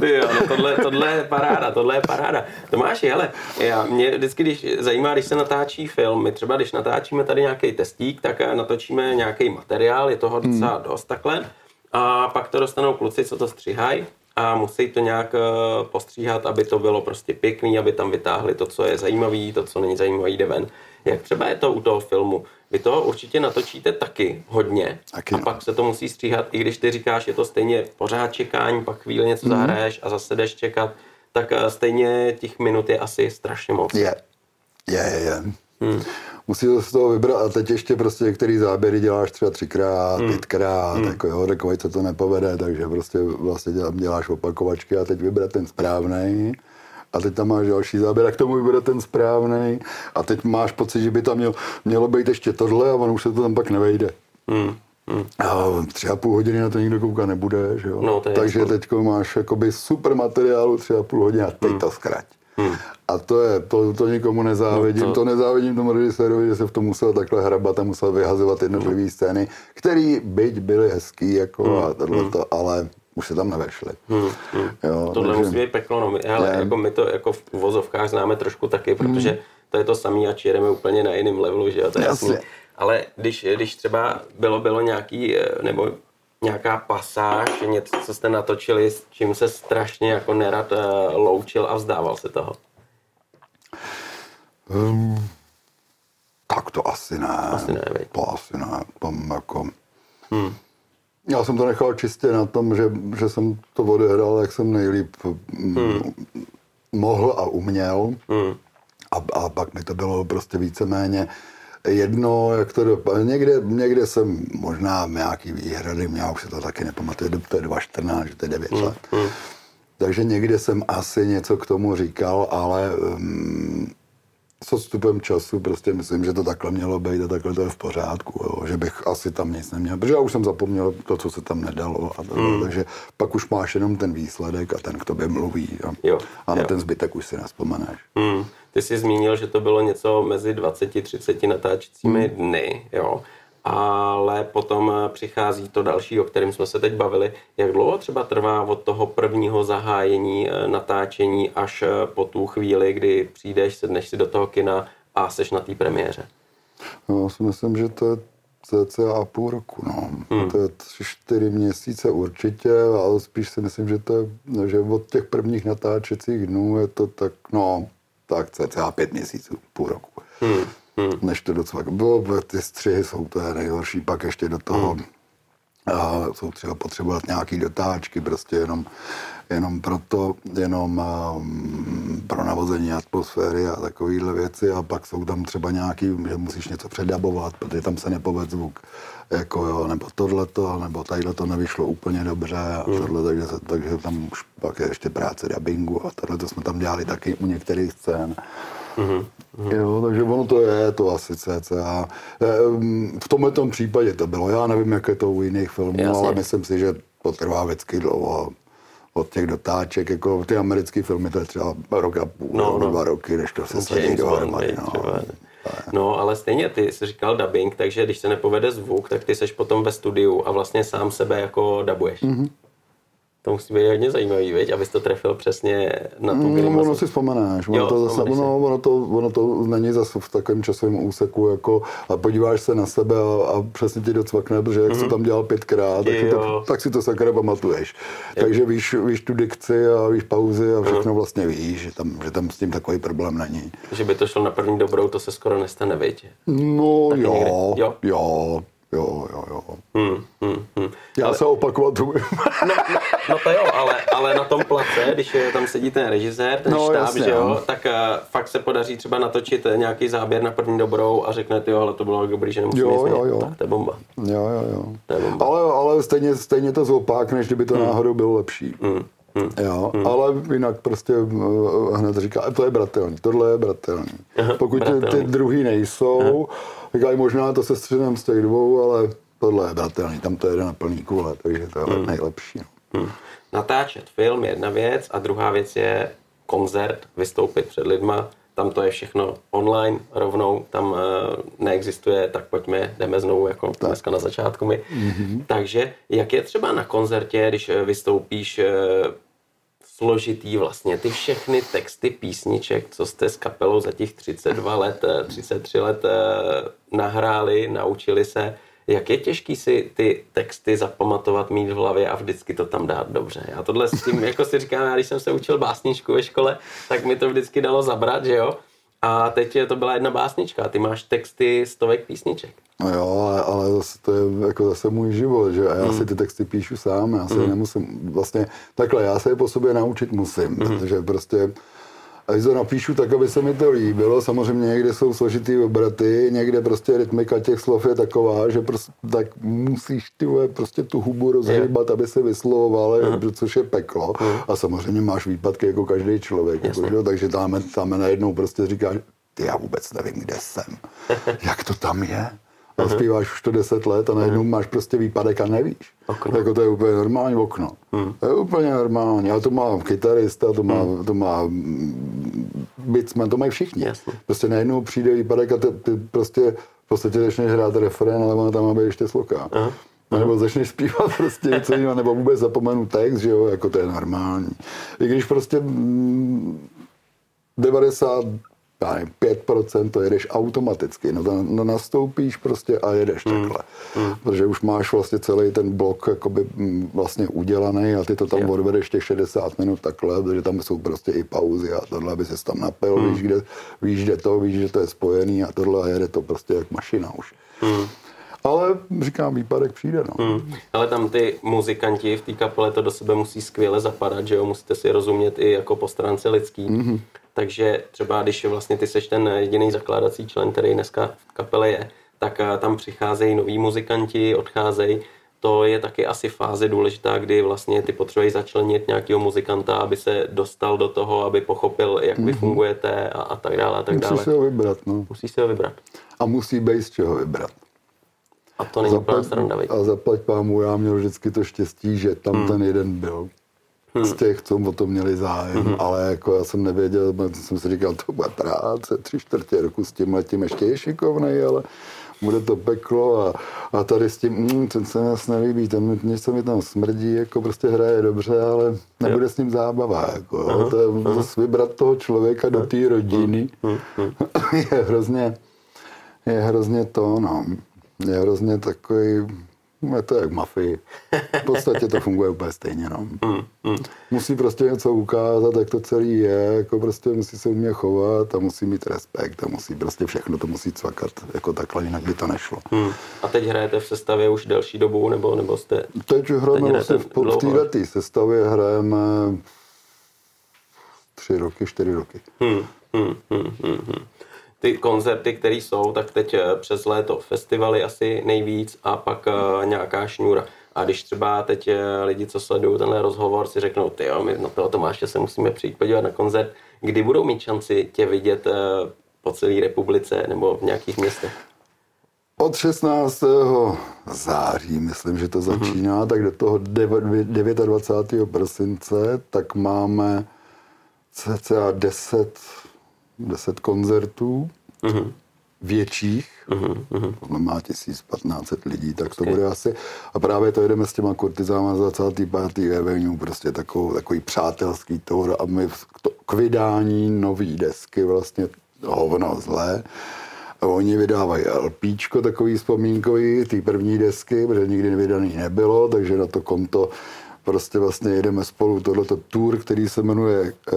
Ty jo, no tohle, tohle je paráda, tohle je paráda. Tomáši, hele, já, mě vždycky, když zajímá, když se natáčí film, my třeba když natáčíme tady nějaký testík, tak eh, natočíme nějaký materiál, je toho docela hmm. dost takhle. A pak to dostanou kluci, co to stříhají a musí to nějak eh, postříhat, aby to bylo prostě pěkný, aby tam vytáhli to, co je zajímavý, to, co není zajímavý, jde ven. Jak třeba je to u toho filmu? Vy to určitě natočíte taky hodně taky, a no. pak se to musí stříhat, i když ty říkáš, je to stejně pořád čekání, pak chvíli něco mm. zahraješ a zase jdeš čekat, tak eh, stejně těch minut je asi strašně moc. Je, je, je. je. Hmm. Musí to z toho vybrat a teď ještě prostě některý záběry děláš třeba třikrát, hmm. pětkrát, hmm. jako jo, takový se to nepovede, takže prostě vlastně děláš opakovačky a teď vybrat ten správný a teď tam máš další záběr a k tomu vybrat ten správný a teď máš pocit, že by tam mělo, mělo být ještě tohle a ono už se to tam pak nevejde. Hmm. Hmm. A tři a půl hodiny na to nikdo koukat nebude, že jo? No, Takže teď máš jakoby super materiálu tři a půl hodiny a teď hmm. to zkrať. Hmm. A to je, to, to nikomu nezávidím. No to... to nezávidím tomu režisérovi, že se v tom musel takhle hrabat a musel vyhazovat jednotlivé hmm. scény, které byť byly hezký, jako hmm. a tohleto, hmm. ale už se tam nevešli. Hmm, hmm. Jo, Tohle takže... musí být peklo, no my, ale jako my to jako v uvozovkách známe trošku taky, protože hmm. to je to samé a čireme úplně na jiném levelu, že jo, to je jasný. Ale když, když třeba bylo, bylo nějaký, eh, nebo nějaká pasáž, něco, co jste natočili, s čím se strašně jako nerad uh, loučil a vzdával se toho? Um, tak to asi ne. Asi ne, To asi ne. Tam jako... Hmm. Já jsem to nechal čistě na tom, že, že jsem to odehrál, jak jsem nejlíp mm, hmm. mohl a uměl. Hmm. A, a pak mi to bylo prostě víceméně jedno, jak to dopadne. Někde, někde jsem možná nějaký výhrady měl, už se to taky nepamatuju, to je 2.14, že to je 9 hmm. let. Hmm. Takže někde jsem asi něco k tomu říkal, ale um, s odstupem času prostě myslím, že to takhle mělo být a takhle to je v pořádku, jo, že bych asi tam nic neměl, protože já už jsem zapomněl to, co se tam nedalo a to, mm. takže pak už máš jenom ten výsledek a ten k tobě mluví a, Jo, a na jo. ten zbytek už si nespomeneš. Hmm. Ty jsi zmínil, že to bylo něco mezi 20-30 natáčecími dny, jo. Ale potom eh, přichází to další, o kterém jsme se teď bavili. Jak dlouho třeba trvá od toho prvního zahájení eh, natáčení až eh, po tu chvíli, kdy přijdeš, sedneš si do toho kina a seš na té premiéře? No, já si myslím, že to je cca půl roku, no. Hmm. To je tři, čtyři měsíce určitě, ale spíš si myslím, že to je, že od těch prvních natáčecích dnů je to tak, no, tak cca pět měsíců, půl roku. Hmm. Hmm. Než to docela, bylo, ty střihy jsou to je nejhorší, pak ještě do toho Hmm. a jsou třeba potřebovat nějaký dotáčky, prostě jenom, jenom proto, jenom um, pro navození atmosféry a takovéhle věci a pak jsou tam třeba nějaký, že musíš něco předabovat, protože tam se nepoved zvuk, jako jo, nebo tohleto, nebo tadyhle to nevyšlo úplně dobře a tohle, takže, se- takže tam už pak je ještě práce dubbingu a tohle to jsme tam dělali taky u některých scén. Jo, takže ono to je to asi cca. Ehm, V tomhle tom případě to bylo. Já nevím, jak je to u jiných filmů, Jasně. ale myslím si, že to trvá vždycky dlouho. Od těch dotáček, jako ty americké filmy, to je třeba rok a půl, No, no, dva roky, než to se Bond, dohromady. No. třeba. No, ale stejně ty jsi říkal dubbing, takže když se nepovede zvuk, tak ty seš potom ve studiu a vlastně sám sebe jako dabuješ. Mhm. Mm-hmm. To musí být hodně zajímavý, viď? abys to trefil přesně na tu No, grimasu. ono si vzpomenáš, ono, Jo, to zase, ono, ono, to, ono to není zase v takovém časovém úseku, jako, a podíváš se na sebe a, a přesně ti docvakne, protože jak jsi to tam dělal pětkrát, tak, si Mhm. To, tak si to sakra pamatuješ. Takže víš, víš tu dikci a víš pauzy a Mhm. všechno vlastně víš, že tam, že tam s tím takový problém není. Že by to šlo na první dobrou, to se skoro nestane, viď? No Taky jo, někdy. jo, Jo? Jo, jo, jo. Hmm, hmm, hmm. Já Ale- se opakovat umím. No, no, no to jo, ale, ale na tom place, když je, tam sedí ten režisér, ten No, štáb, jasně, že jo, tak uh, fakt se podaří třeba natočit eh, nějaký záběr na první dobrou a řekne, ty jo, ale to bylo dobrý, že nemusím Jo, jo, jo. Tak to je bomba. Jo, jo, jo. To je bomba. Ale, ale stejně, stejně to zopák, než kdyby to Hmm. náhodou bylo lepší. Jo, ale jinak prostě hned říká, to je bratelný, tohle je bratelný. Pokud ty, ty bratelný. druhý nejsou, říkají možná to se střenem z těch dvou, ale tohle je bratelný, tam to jede na plný kule, takže to je Hmm. nejlepší. No. Hmm. Natáčet film je jedna věc a druhá věc je koncert, vystoupit před lidma. Tam to je všechno online rovnou, tam uh, neexistuje, tak pojďme, jdeme znovu jako tak. dneska na začátku my. Mm-hmm. Takže jak je třeba na koncertě, když eh, vystoupíš eh, složitý vlastně ty všechny texty písniček, co jste s kapelou za těch 32 let, eh, 33 let eh, nahráli, naučili se, jak je těžký si ty texty zapamatovat, mít v hlavě a vždycky to tam dát dobře. Já tohle s tím, jako si říkám, já když jsem se učil básničku ve škole, tak mi to vždycky dalo zabrat, že jo? A teď je to byla jedna básnička, ty máš texty stovek písniček. No jo, ale, ale zase to je jako zase můj život, že a já Hmm. si ty texty píšu sám, já se je nemusím, vlastně takhle, já se je po sobě naučit musím, Hmm. protože prostě a když to napíšu tak, aby se mi to líbilo, samozřejmě někde jsou složitý obraty, někde prostě rytmika těch slov je taková, že prostě tak musíš ty prostě tu hubu rozhýbat, aby se vyslovoval, Hmm. což je peklo. A samozřejmě máš výpadky jako každý člověk, jako, že takže tam, tam najednou prostě říkáš, ty já vůbec nevím, kde jsem, jak to tam je. A zpíváš už to 10 let a najednou máš prostě výpadek a nevíš. Okno. Jako to je úplně normální okno. To je úplně normální. A to má kytarista, to má, to má mm, bitsman, to mají všichni. Jasně. Prostě najednou přijde výpadek a ty, ty prostě v podstatě začneš hrát refrén, ale ona tam má být ještě sloka. A nebo začneš zpívat prostě něco jiného, nebo vůbec zapomenu text, že jo, jako to je normální. I když prostě mm, 90 já nevím, 5% to jedeš automaticky. No, to, no nastoupíš prostě a jedeš Hmm. takhle. Protože už máš vlastně celý ten blok jakoby mm, vlastně udělaný a ty to tam Jo. odvedeš těch 60 minut takhle, protože tam jsou prostě i pauzy a tohle, aby se tam napil, Hmm. víš, kde, víš, kde to, víš, že to je spojený a tohle a jede to prostě jak mašina už. Ale říkám, výpadek přijde, no. Hmm. Ale tam ty muzikanti v té kapele to do sebe musí skvěle zapadat, že jo, musíte si rozumět i jako po stránce lidský. Mm-hmm. Takže třeba když vlastně ty seš ten jediný zakládací člen, který dneska v kapele je, tak eh, tam přicházejí noví muzikanti, odcházejí. to je taky asi fáze důležitá, kdy vlastně ty potřebuješ začlenit nějakého muzikanta, aby se dostal do toho, aby pochopil, jak vy fungujete a, a tak dále a tak dále. Musíš si ho vybrat, no. Musíš si ho vybrat. A musí být z čeho vybrat. A to není úplná sranda, a zaplať pámu, já měl vždycky to štěstí, že tam hmm. ten jeden byl. Z těch, co o to měli zájem, hmm. ale jako já jsem nevěděl, jsem si říkal, to bude práce, tři čtvrtě roku s tím letím, ještě je šikovnej, ale bude to peklo a, a tady s tím, mm, ten se nás nelíbí, ten něco mi tam smrdí, jako prostě hraje dobře, ale nebude s ním zábava, jako, aha, to je zase vybrat toho člověka do té rodiny. Je hrozně, je hrozně to, no, je hrozně takový, je to jak mafii. V podstatě to funguje úplně stejně, no. Musí prostě něco ukázat, jak to celý je, jako prostě musí se umět chovat a musí mít respekt a musí prostě všechno to musí cvakat, jako takhle, jinak by to nešlo. Hmm. A teď hrajete v sestavě už delší dobu, nebo, nebo jste... Teď hrajeme Teď vlastně v, v této sestavě hrajeme tři roky, čtyři roky. Hmm, hmm, hmm, hmm, hmm. Ty koncerty, které jsou, tak teď eh, přes léto festivaly asi nejvíc a pak eh, nějaká šňůra. A když třeba teď eh, lidi, co sledují tenhle rozhovor, si řeknou, ty jo, my na toho Tomáše se musíme přijít podívat na koncert, kdy budou mít šanci tě vidět po celé republice nebo v nějakých městech? Od 16. září, myslím, že to začíná, tak do toho dev- 29. prosince, tak máme cca 10, 10 koncertů větších, to znamená 1500 lidí, tak to bude asi. A právě to jedeme s těma kurtizáma z 25. Avenue, prostě takovou, takový přátelský tour a my v- to, k vydání nový desky vlastně hovno zlé. A oni vydávají LPčko, takový vzpomínkový, ty první desky, protože nikdy vydaný nebylo, takže na to konto prostě vlastně jedeme spolu tohleto tour, který se jmenuje eh,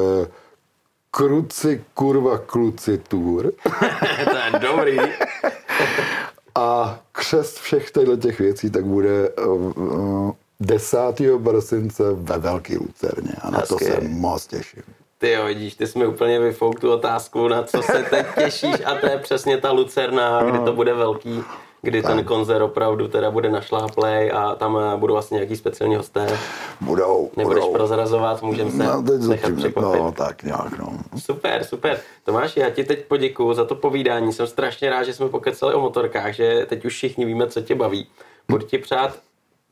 Kruci kurva kluci tour. to je dobrý. A křest všech těchto těch věcí tak bude uh, 10. prosince ve Velký Lucerně a na to Hezky. se moc těším. Ty jo, vidíš, ty jsi mi úplně vyfouk tu otázku, na co se teď těšíš a to je přesně ta Lucerna, kdy to bude velký, kdy ten koncert opravdu teda bude našláplej a tam eh, budou vlastně nějaký speciální hosté. Budou, Nebudeš budou. prozrazovat, můžeme se No, teď nechat zatím, překvapit. no, tak nějak, no. Super, super. Tomáš, já ti teď poděkuju za to povídání. Jsem strašně rád, že jsme pokecali o motorkách, že teď už všichni víme, co tě baví. Budu ti přát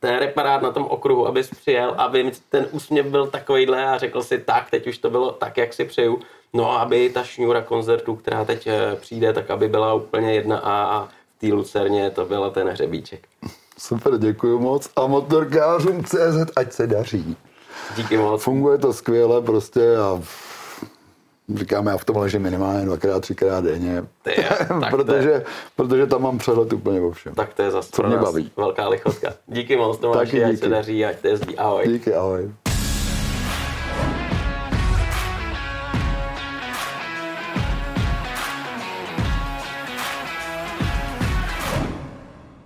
ten reparát na tom okruhu, abys přijel, aby ten úsměv byl takovýhle a řekl si tak, teď už to bylo tak, jak si přeju. No a aby ta šňůra koncertů, která teď eh, přijde, tak aby byla úplně jedna a, a té Lucerně to byl ten hřebíček. Super, děkuji moc. A motorkářům CZ, ať se daří. Díky moc. Funguje to skvěle prostě a říkáme, já v tom ležím minimálně dvakrát, třikrát denně. Tak to je- protože, protože tam mám přehled úplně o všem. Tak to je zase Co pro mě nás baví. velká lichotka. Díky moc, Tomáši, ať díky. se daří, ať to jezdí. Ahoj. Díky, ahoj.